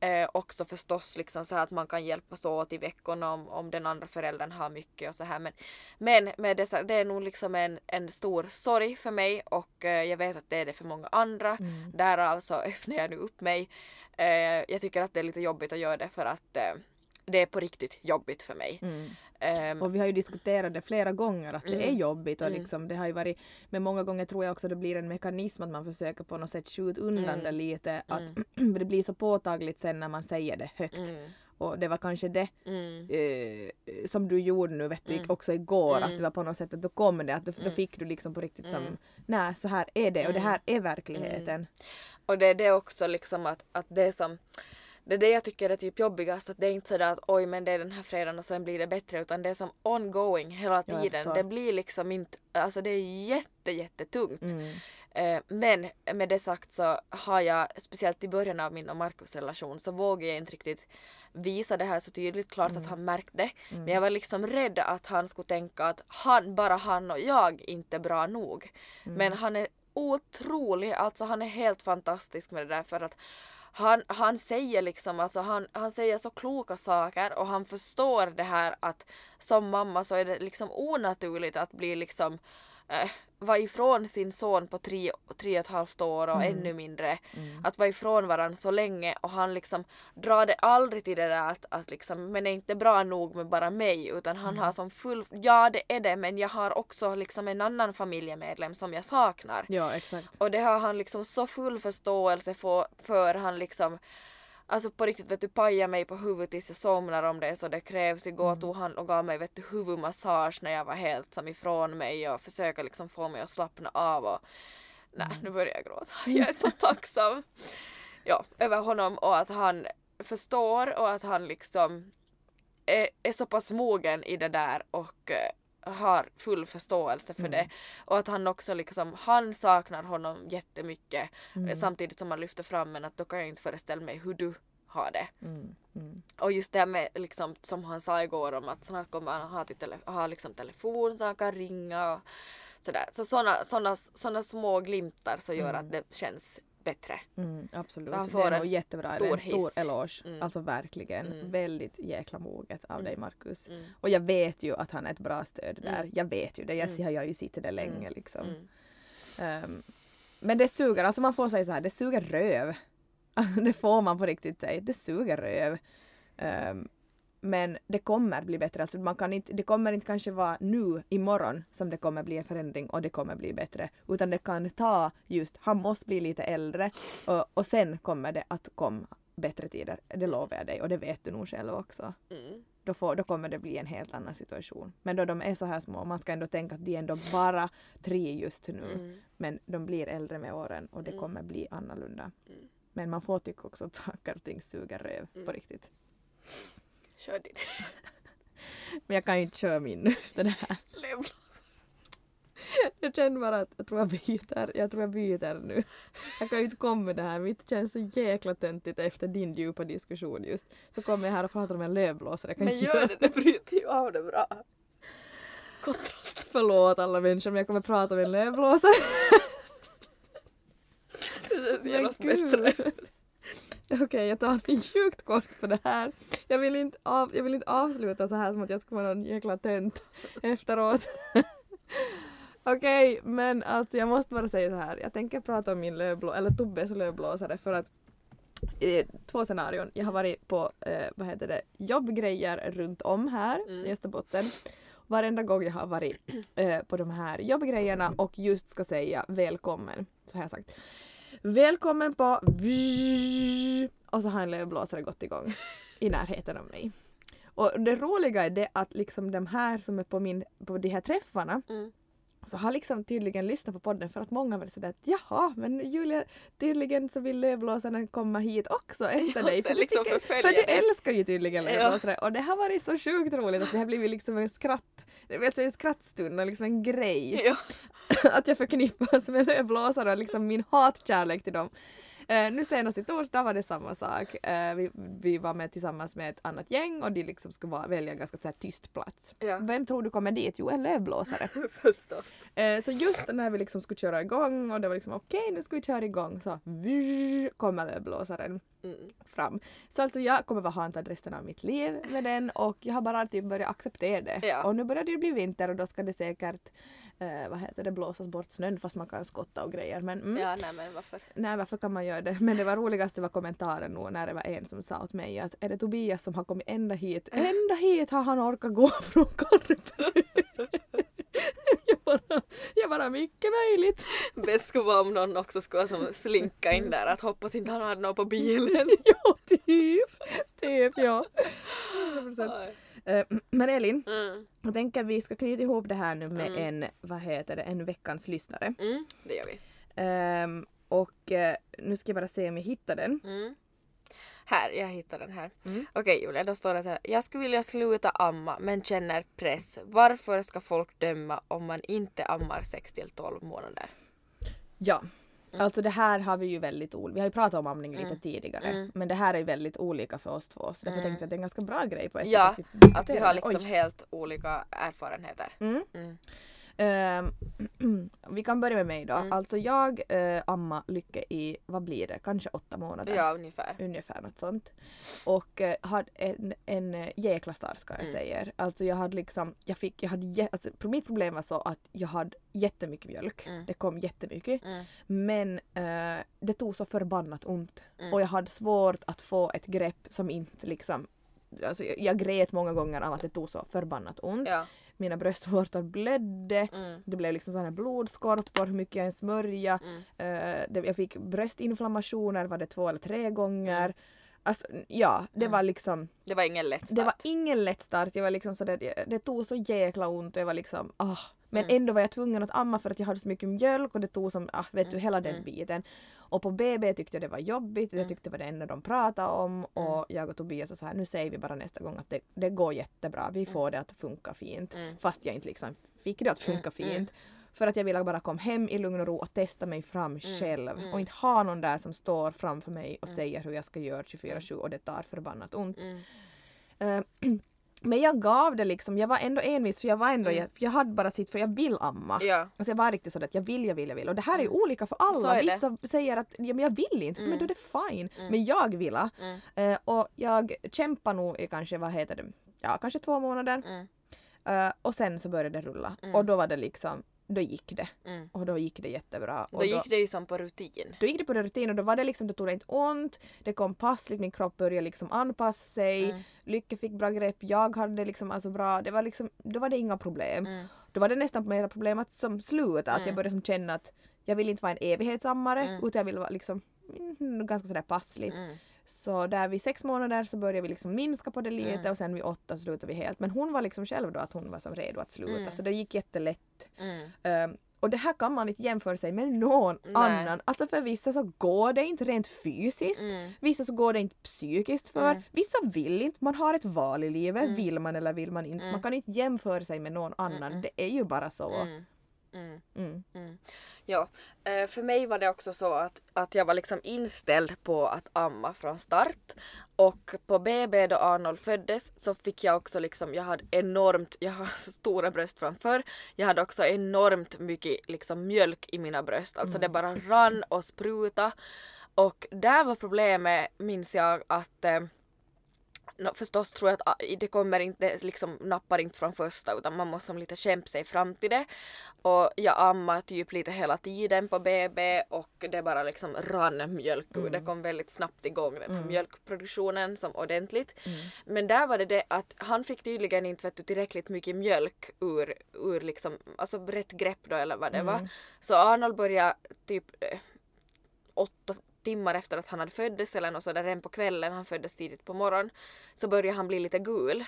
Eh, också förstås liksom så här att man kan hjälpas åt i veckorna om, om den andra föräldern har mycket och så här. Men, men med det, sagt, det är nog liksom en, en stor sorg för mig och eh, jag vet att det är det för många andra. Därav så öppnar jag nu upp mig. Eh, jag tycker att det är lite jobbigt att göra det för att eh, det är på riktigt jobbigt för mig. Ehm, Och vi har ju diskuterat det flera gånger att det Mm. är jobbigt och liksom det har ju varit men många gånger tror jag också det blir en mekanism att man försöker på något sätt skjuta undan Mm. det lite att det blir så påtagligt sen när man säger det högt. mm, Och det var kanske det mm, eh, som du gjorde nu vet du, Mm. också igår att Mm. det var på något sätt att då kom det att då, då Mm. fick du liksom på riktigt som Mm. nej så här är det och det Mm. här är verkligheten. Och det är det också liksom att, att det som det är det jag tycker är typ jobbigast att det är inte sådär att oj men det är den här fredagen och sen blir det bättre utan det är som ongoing hela tiden. det blir liksom inte, alltså det är jätte jättetungt. Mm. Eh, men med det sagt så har jag, speciellt i början av min och Markus relation, så vågade jag inte riktigt visa det här så tydligt. Klart Mm. att han märkte. Men jag var liksom rädd att han skulle tänka att han, bara han och jag inte är bra nog. Mm. Men han är otrolig, alltså han är helt fantastisk med det där för att han, han säger liksom, alltså han, han säger så kloka saker och han förstår det här att som mamma så är det liksom onaturligt att bli liksom eh, vara ifrån sin son på tre, tre och ett halvt år och ännu mindre. Att vara ifrån varandra så länge och han liksom drar det aldrig till det där att, att liksom, men är inte bra nog med bara mig utan han har som full, ja det är det men jag har också liksom en annan familjemedlem som jag saknar. Ja exakt. Och det har han liksom så full förståelse för, för han liksom Alltså på riktigt vet du paja mig på huvudet tills jag somnar om det så det krävs. Igår tog han och gav mig vet du huvudmassage när jag var helt som ifrån mig och försöka liksom få mig att slappna av och nej nu börjar jag gråta. Jag är så tacksam. Ja, över honom och att han förstår och att han liksom är, är så pass mogen i det där och eh, har full förståelse för det. Och att han också liksom, han saknar honom jättemycket eh, samtidigt som han lyfter fram men att då kan jag inte föreställa mig hur du har det. Mm, mm. Och just det här med liksom, som han sa igår om att snart kommer han ha, till tele- ha liksom telefon så han kan ringa och sådär. Så såna, såna, såna små glimtar så gör att det känns bättre. Mm, absolut. Så han det får är nog en jättebra. det är stor en stor hiss. eloge. Mm. Alltså verkligen. Mm. Väldigt jäkla moget av dig Marcus. Mm. Och jag vet ju att han är ett bra stöd där. Mm. Jag vet ju det. Jag, Mm. har ju sett det länge Mm. liksom. Mm. Ehm, men det suger, alltså man får säga så här, det suger röv. Alltså det får man på riktigt säga, det suger röv. Ehm, men det kommer bli bättre, alltså man kan inte, det kommer inte kanske vara nu imorgon som det kommer bli en förändring och det kommer bli bättre. Utan det kan ta just, han måste bli lite äldre och, och sen kommer det att komma bättre tider. Det lovar jag dig och det vet du nog själv också Mm. då, får, då kommer det bli en helt annan situation. Men då de är så här små, man ska ändå tänka att de är ändå bara tre just nu. Mm. Men de blir äldre med åren och det Mm. kommer bli annorlunda. Mm. Men man får tycka också att saker och ting suger röv Mm. på riktigt. Kör din Men jag kan ju inte köra min nu. Där. lövblås. Jag känner bara att jag tror jag byter. Jag tror jag byter nu. Jag kan ju inte komma med det här. Mitt känns så jäkla töntigt efter din djupa diskussion just. Så kommer jag här och pratar om en lövblåsare. Jag kan Men inte gör det, det bryter ju av det bra. Kontrast. Förlåt alla människor men jag kommer prata om en lövblåsare. Det känns genast bättre. Okej, jag tar mig sjukt kort på det här. Jag vill, inte av, jag vill inte avsluta så här som att jag ska vara någon jäkla tönt efteråt. Okej, men alltså jag måste bara säga så här. Jag tänker prata om min lövblå, eller Tobbes lövblåsare för att i två scenarion. Jag har varit på, eh, vad heter det, jobbgrejer runt om här Mm. i Österbotten. Varenda gång jag har varit eh, på de här jobbgrejerna och just ska säga välkommen, så har jag sagt. Välkommen på och så har en lövblåsare gått igång i närheten av mig. Och det roliga är det att liksom de här som är på, min, på de här träffarna Mm. så har liksom tydligen lyssnat på podden för att många var sådär att jaha men Julia tydligen så vill lövblåsarna komma hit också efter Ja, dig. För, liksom tycker- för dig. älskar ju tydligen Ja. lövblåsare och det har varit så sjukt roligt att det har blivit liksom en skratt det vet, så en skrattstund och liksom en grej. Ja. att jag förknippas med lövblåsare och liksom min hatkärlek till dem. Eh, nu senast i torsdag var det samma sak. Eh, vi, vi var med tillsammans med ett annat gäng och de liksom skulle vara, välja en ganska så här tyst plats. Ja. Vem tror du kommer dit? Jo, en lövblåsare. Förstås. Eh, så just när vi liksom skulle köra igång och det var liksom okej nu ska vi köra igång så vrr, kommer lövblåsaren Mm. fram. Så alltså jag kommer vara hantad resten av mitt liv med den och jag har bara typ börjat acceptera det. Ja. Och nu börjar det bli vinter och då ska det säkert eh, vad heter det, blåsas bort snön fast man kan skotta och grejer. Men mm, Ja, nej men varför? nej varför kan man göra det? Men det var roligaste var kommentaren nog när det var en som sa åt mig att är det Tobias som har kommit ända hit? Ända hit har han orkat gå från Korpi. jag, bara, jag bara mycket möjligt. Bäst skulle vara om någon också skulle som slinka in där att hoppas inte han hade något på bilen. ja, typ. Typ, ja. 100%. Eh, Men Elin, Mm. jag tänker vi ska knyta ihop det här nu med Mm. en, vad heter det, en veckans lyssnare. Mm, det gör vi. Ehm, och eh, nu ska jag bara se om jag hittar den. Mm. Här, jag hittar den här. Mm. Okej Julia, då står det så här. Jag skulle vilja sluta amma men känner press. Varför ska folk döma om man inte ammar 6 till 12 månader? Ja. Alltså det här har vi ju väldigt olika, vi har ju pratat om amning lite Mm. tidigare, Mm. men det här är väldigt olika för oss två så därför Mm. tänkte jag att det är en ganska bra grej på ett Ja, Att vi har liksom Oj. helt olika erfarenheter. Ehm, vi kan börja med mig då. Mm. Alltså jag uh, amma Lycke i, vad blir det, kanske åtta månader? Ja, ungefär. Ungefär något sånt. Och uh, hade en, en eh, jäkla start ska jag Mm. säga. Alltså jag hade liksom, jag fick, jag hade, alltså, mitt problem var så att jag hade jättemycket mjölk. Mm. Det kom jättemycket. Mm. Men eh, det tog så förbannat ont. Mm. Och jag hade svårt att få ett grepp som inte liksom Alltså jag, jag grät många gånger av att det tog så förbannat ont. Ja. Mina bröstvårtor blödde. Mm. Det blev liksom sådana blodskorpor, hur mycket jag än smörja. Mm. Det, jag fick bröstinflammationer, var det två eller tre gånger. Alltså ja, det var liksom Det var ingen lätt start. det var ingen lätt start. Jag var liksom så där, det, det tog så jäkla ont och jag var liksom ah. Men Mm. ändå var jag tvungen att amma för att jag hade så mycket mjölk och det tog som, ah, vet du, hela den mm. biten. Och på BB tyckte jag det var jobbigt, jag tyckte det var det enda de pratade om Mm. och jag och Tobias sa så här, nu säger vi bara nästa gång att det, det går jättebra, vi får det att funka fint. Mm. Fast jag inte liksom fick det att funka fint. För att jag ville bara komma hem i lugn och ro och testa mig fram Mm. själv och inte ha någon där som står framför mig och säger hur jag ska göra 24-7 och det tar förbannat ont. Mm. Men jag gav det liksom, jag var ändå envis för jag var ändå, Mm. jag, jag hade bara sitt för jag vill amma. Ja. Alltså jag var riktigt sådär att jag vill, jag vill, jag vill. Och det här är ju olika för alla. Vissa säger att ja, men jag vill inte, men då är det fine. Men jag vill. Mm. Eh, och jag kämpar nog i kanske, vad heter det, ja kanske två månader. Mm. Eh, och sen så började det rulla. Och då var det liksom, då gick det. Mm. Och då gick det jättebra. Då och gick det ju som på rutin. då gick det på rutin och då var det liksom, då tog det inte ont, det kom passligt, min kropp började liksom anpassa sig, Mm. Lycke fick bra grepp, jag hade liksom alltså bra, det var liksom, då var det inga problem. Mm. Då var det nästan mera problem att som sluta, att jag började som känna att jag vill inte vara en evighetsammare Mm. utan jag vill vara liksom mm, ganska sådär passligt. Mm. Så där vid sex månader så började vi liksom minska på det lite Mm. och sen vid åtta slutade vi helt. Men hon var liksom själv då att hon var som redo att sluta Mm. så det gick jättelätt. Mm. Um, och det här kan man inte jämföra sig med någon Nej. annan. Alltså för vissa så går det inte rent fysiskt. Mm. Vissa så går det inte psykiskt för. Mm. Vissa vill inte. Man har ett val i livet. Vill man eller vill man inte. Man kan inte jämföra sig med någon annan. Det är ju bara så. Mm. Mm. Mm. Mm. Ja, eh, för mig var det också så att, att jag var liksom inställd på att amma från start. Och på BB då Arnold föddes så fick jag också liksom, jag hade enormt, jag har stora bröst framför. Jag hade också enormt mycket liksom mjölk i mina bröst. Alltså det bara rann och spruta. Och där var problemet, minns jag, att Nå, förstås tror jag att ah, det kommer inte, liksom nappar inte från första utan man måste som lite kämpa sig fram till det. Och jag ammade typ lite hela tiden på BB och det bara liksom rann mjölk ur. Det kom väldigt snabbt igång den här mjölkproduktionen som ordentligt. Men där var det det att han fick tydligen inte vet du, tillräckligt mycket mjölk ur, ur liksom, alltså rätt grepp då eller vad det var. Så Arnold började typ eh, åtta timmar efter att han hade föddes eller något sådär redan på kvällen, han föddes tidigt på morgonen, så började han bli lite gul.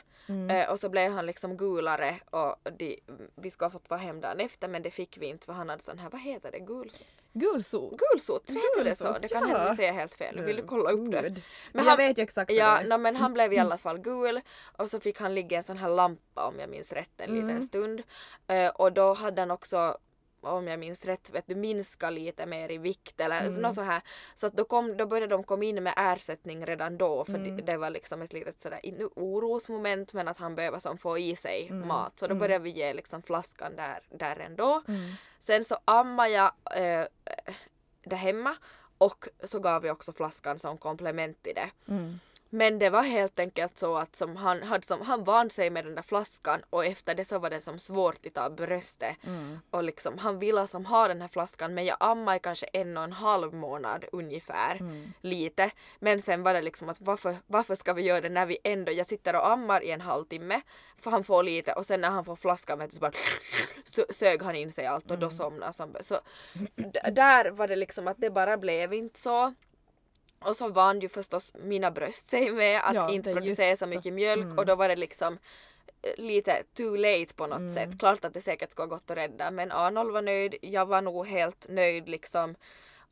Eh, och så blev han liksom gulare och de, vi skulle ha fått vara hem dagen efter men det fick vi inte för han hade sån här, vad heter det, gul, Gulsot. gulsot, heter det så? Gulsot, Det kan ja. hända säger helt fel, vill du kolla upp det? Men Men han- jag vet ju exakt vad Ja, det no, men han blev i alla fall gul och så fick han ligga i en sån här lampa om jag minns rätt en Mm. liten stund. Eh, och då hade han också om jag minns rätt, vet du, minska lite mer i vikt eller Mm. något så här. Så att då, kom, då började de komma in med ersättning redan då för Mm. det, det var liksom ett litet sådär, inte orosmoment men att han behöver som få i sig Mm. mat. Så då började vi ge liksom flaskan där, där ändå. Mm. Sen så ammade jag eh, där hemma och så gav vi också flaskan som komplement till det. Mm. Men det var helt enkelt så att som han, hade som, han vant sig med den där flaskan och efter det så var det som svårt att ta bröstet. Mm. Och liksom, han ville som ha den här flaskan men jag ammade kanske en och en halv månad ungefär. Mm. Lite. Men sen var det liksom att varför, varför ska vi göra det när vi ändå, jag sitter och ammar i en halvtimme för han får lite och sen när han får flaskan vet du, så bara sö- sög han in sig allt och då somnade han. Så d- där var det liksom att det bara blev inte så. Och så vann ju förstås mina bröst sig med att Ja, inte producera så. Mm. mycket mjölk och då var det liksom eh, lite too late på något sätt. Klart att det säkert skulle ha gått att rädda men Arnold var nöjd, jag var nog helt nöjd liksom.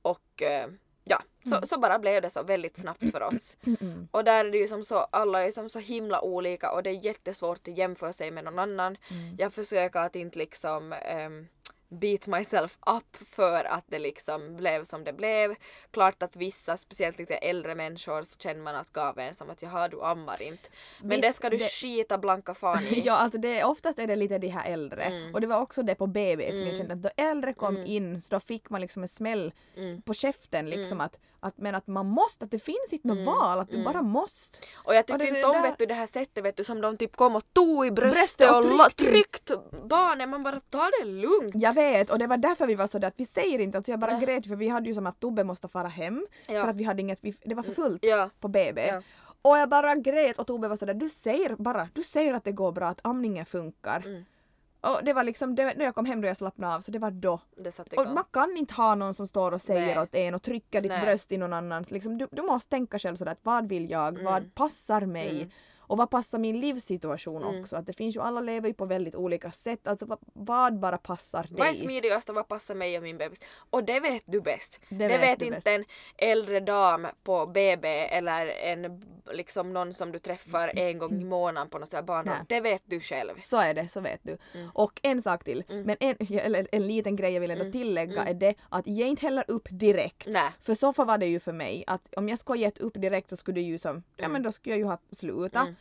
Och eh, ja, så, så bara blev det så väldigt snabbt för oss. Och där är det ju som så, alla är som så himla olika och det är jättesvårt att jämföra sig med någon annan. Jag försöker att inte liksom ehm, beat myself up för att det liksom blev som det blev. Klart att vissa, speciellt lite äldre människor, så känner man att gaven som att jaha du ammar inte. Men Visst, det ska du det- skita blanka fan i. Ja, alltså det, oftast är det lite de här äldre. Mm. Och det var också det på BB som jag kände att då äldre kom in så då fick man liksom en smäll Mm. på käften liksom att, att men att man måste, att det finns inte något val, att du bara måste. Och jag Och tyckte det- inte om där- vet du, det här sättet vet du, som de typ kom och tog i bröstet, och och, tryckt barnet. Man bara ta det lugnt. Jag vet och det var därför vi var så där att vi säger inte, alltså jag bara Nej. grät för vi hade ju som att Tobbe måste fara hem Ja. för att vi hade inget, vi, det var för fullt Ja. på BB. Ja. Och jag bara grät och Tobbe var sådär, du säger bara, du säger att det går bra, att amningen funkar. Mm. Och det var liksom, det, när jag kom hem då jag slappnade av så det var då. Det satte Och man kan inte ha någon som står och säger Nej. åt en och trycker ditt Nej. bröst i någon annans. Liksom, du, du måste tänka själv sådär att vad vill jag, Mm. vad passar mig Mm. Och vad passar min livssituation Mm. också. Att det finns ju, alla lever ju på väldigt olika sätt. Alltså vad, vad bara passar Vad är dig? smidigast och vad passar mig och min bebis? Och det vet du bäst. Det Det, vet vet, inte bäst. en äldre dam på BB eller en liksom någon som du träffar en gång i månaden på något sånt. Nej. Det vet du själv. Så är det, så vet du. Mm. Och en sak till, Mm. men en, eller en liten grej jag vill ändå Mm. tillägga Mm. är det att ge inte heller upp direkt. Nej. För så var det ju för mig att om jag skulle ha gett upp direkt så skulle det ju som, ja Mm. men då skulle jag ju ha slutat. Mm.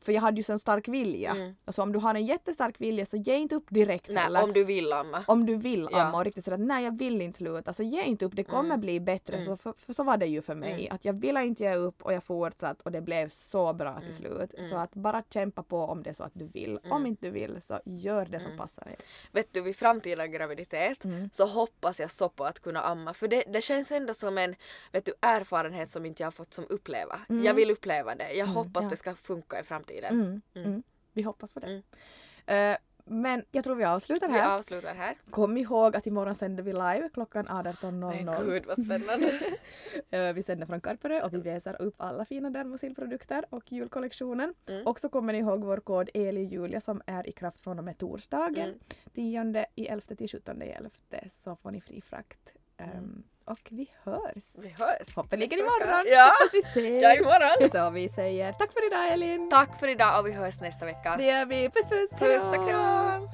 För jag hade ju sån stark vilja. Mm. Alltså om du har en jättestark vilja så ge inte upp direkt Nej, heller. om du vill amma. Om du vill Ja. amma och riktigt sådär nej jag vill inte sluta, så ge inte upp, det kommer Mm. bli bättre. Mm. Så, för, för så var det ju för mig. Mm. Att jag ville inte ge upp och jag fortsatte och det blev så bra till Mm. slut. Mm. Så att bara kämpa på om det är så att du vill. Mm. Om inte du vill så gör det som Mm. passar dig. Vet du, vid framtida graviditet Mm. så hoppas jag så på att kunna amma. För det, det känns ändå som en vet du, erfarenhet som inte jag har fått som uppleva. Mm. Jag vill uppleva det. Jag Mm, hoppas ja. det ska funka i framtiden. Mm. Mm. Mm. Vi hoppas på det. Mm. Eh, men jag tror vi avslutar Vi här. avslutar här. Kom ihåg att imorgon sänder vi live klockan Men 18.00. gud vad spännande. Eh, vi sänder från Karperö och vi visar upp alla fina Dermosil-produkter och julkollektionen. Mm. Och så kommer ni ihåg vår kod ELIJULIA som är i kraft från och med torsdagen. Mm. 10 i 11 till 17 i 11 så får ni fri frakt. Mm. Ehm, och vi hörs. Vi hörs. Hoppeligen imorgon. Ja. Hoppas vi ses. Ja, imorgon. Så vi säger tack för idag Elin. Tack för idag och vi hörs nästa vecka. Det gör vi. Puss puss. Puss och kram.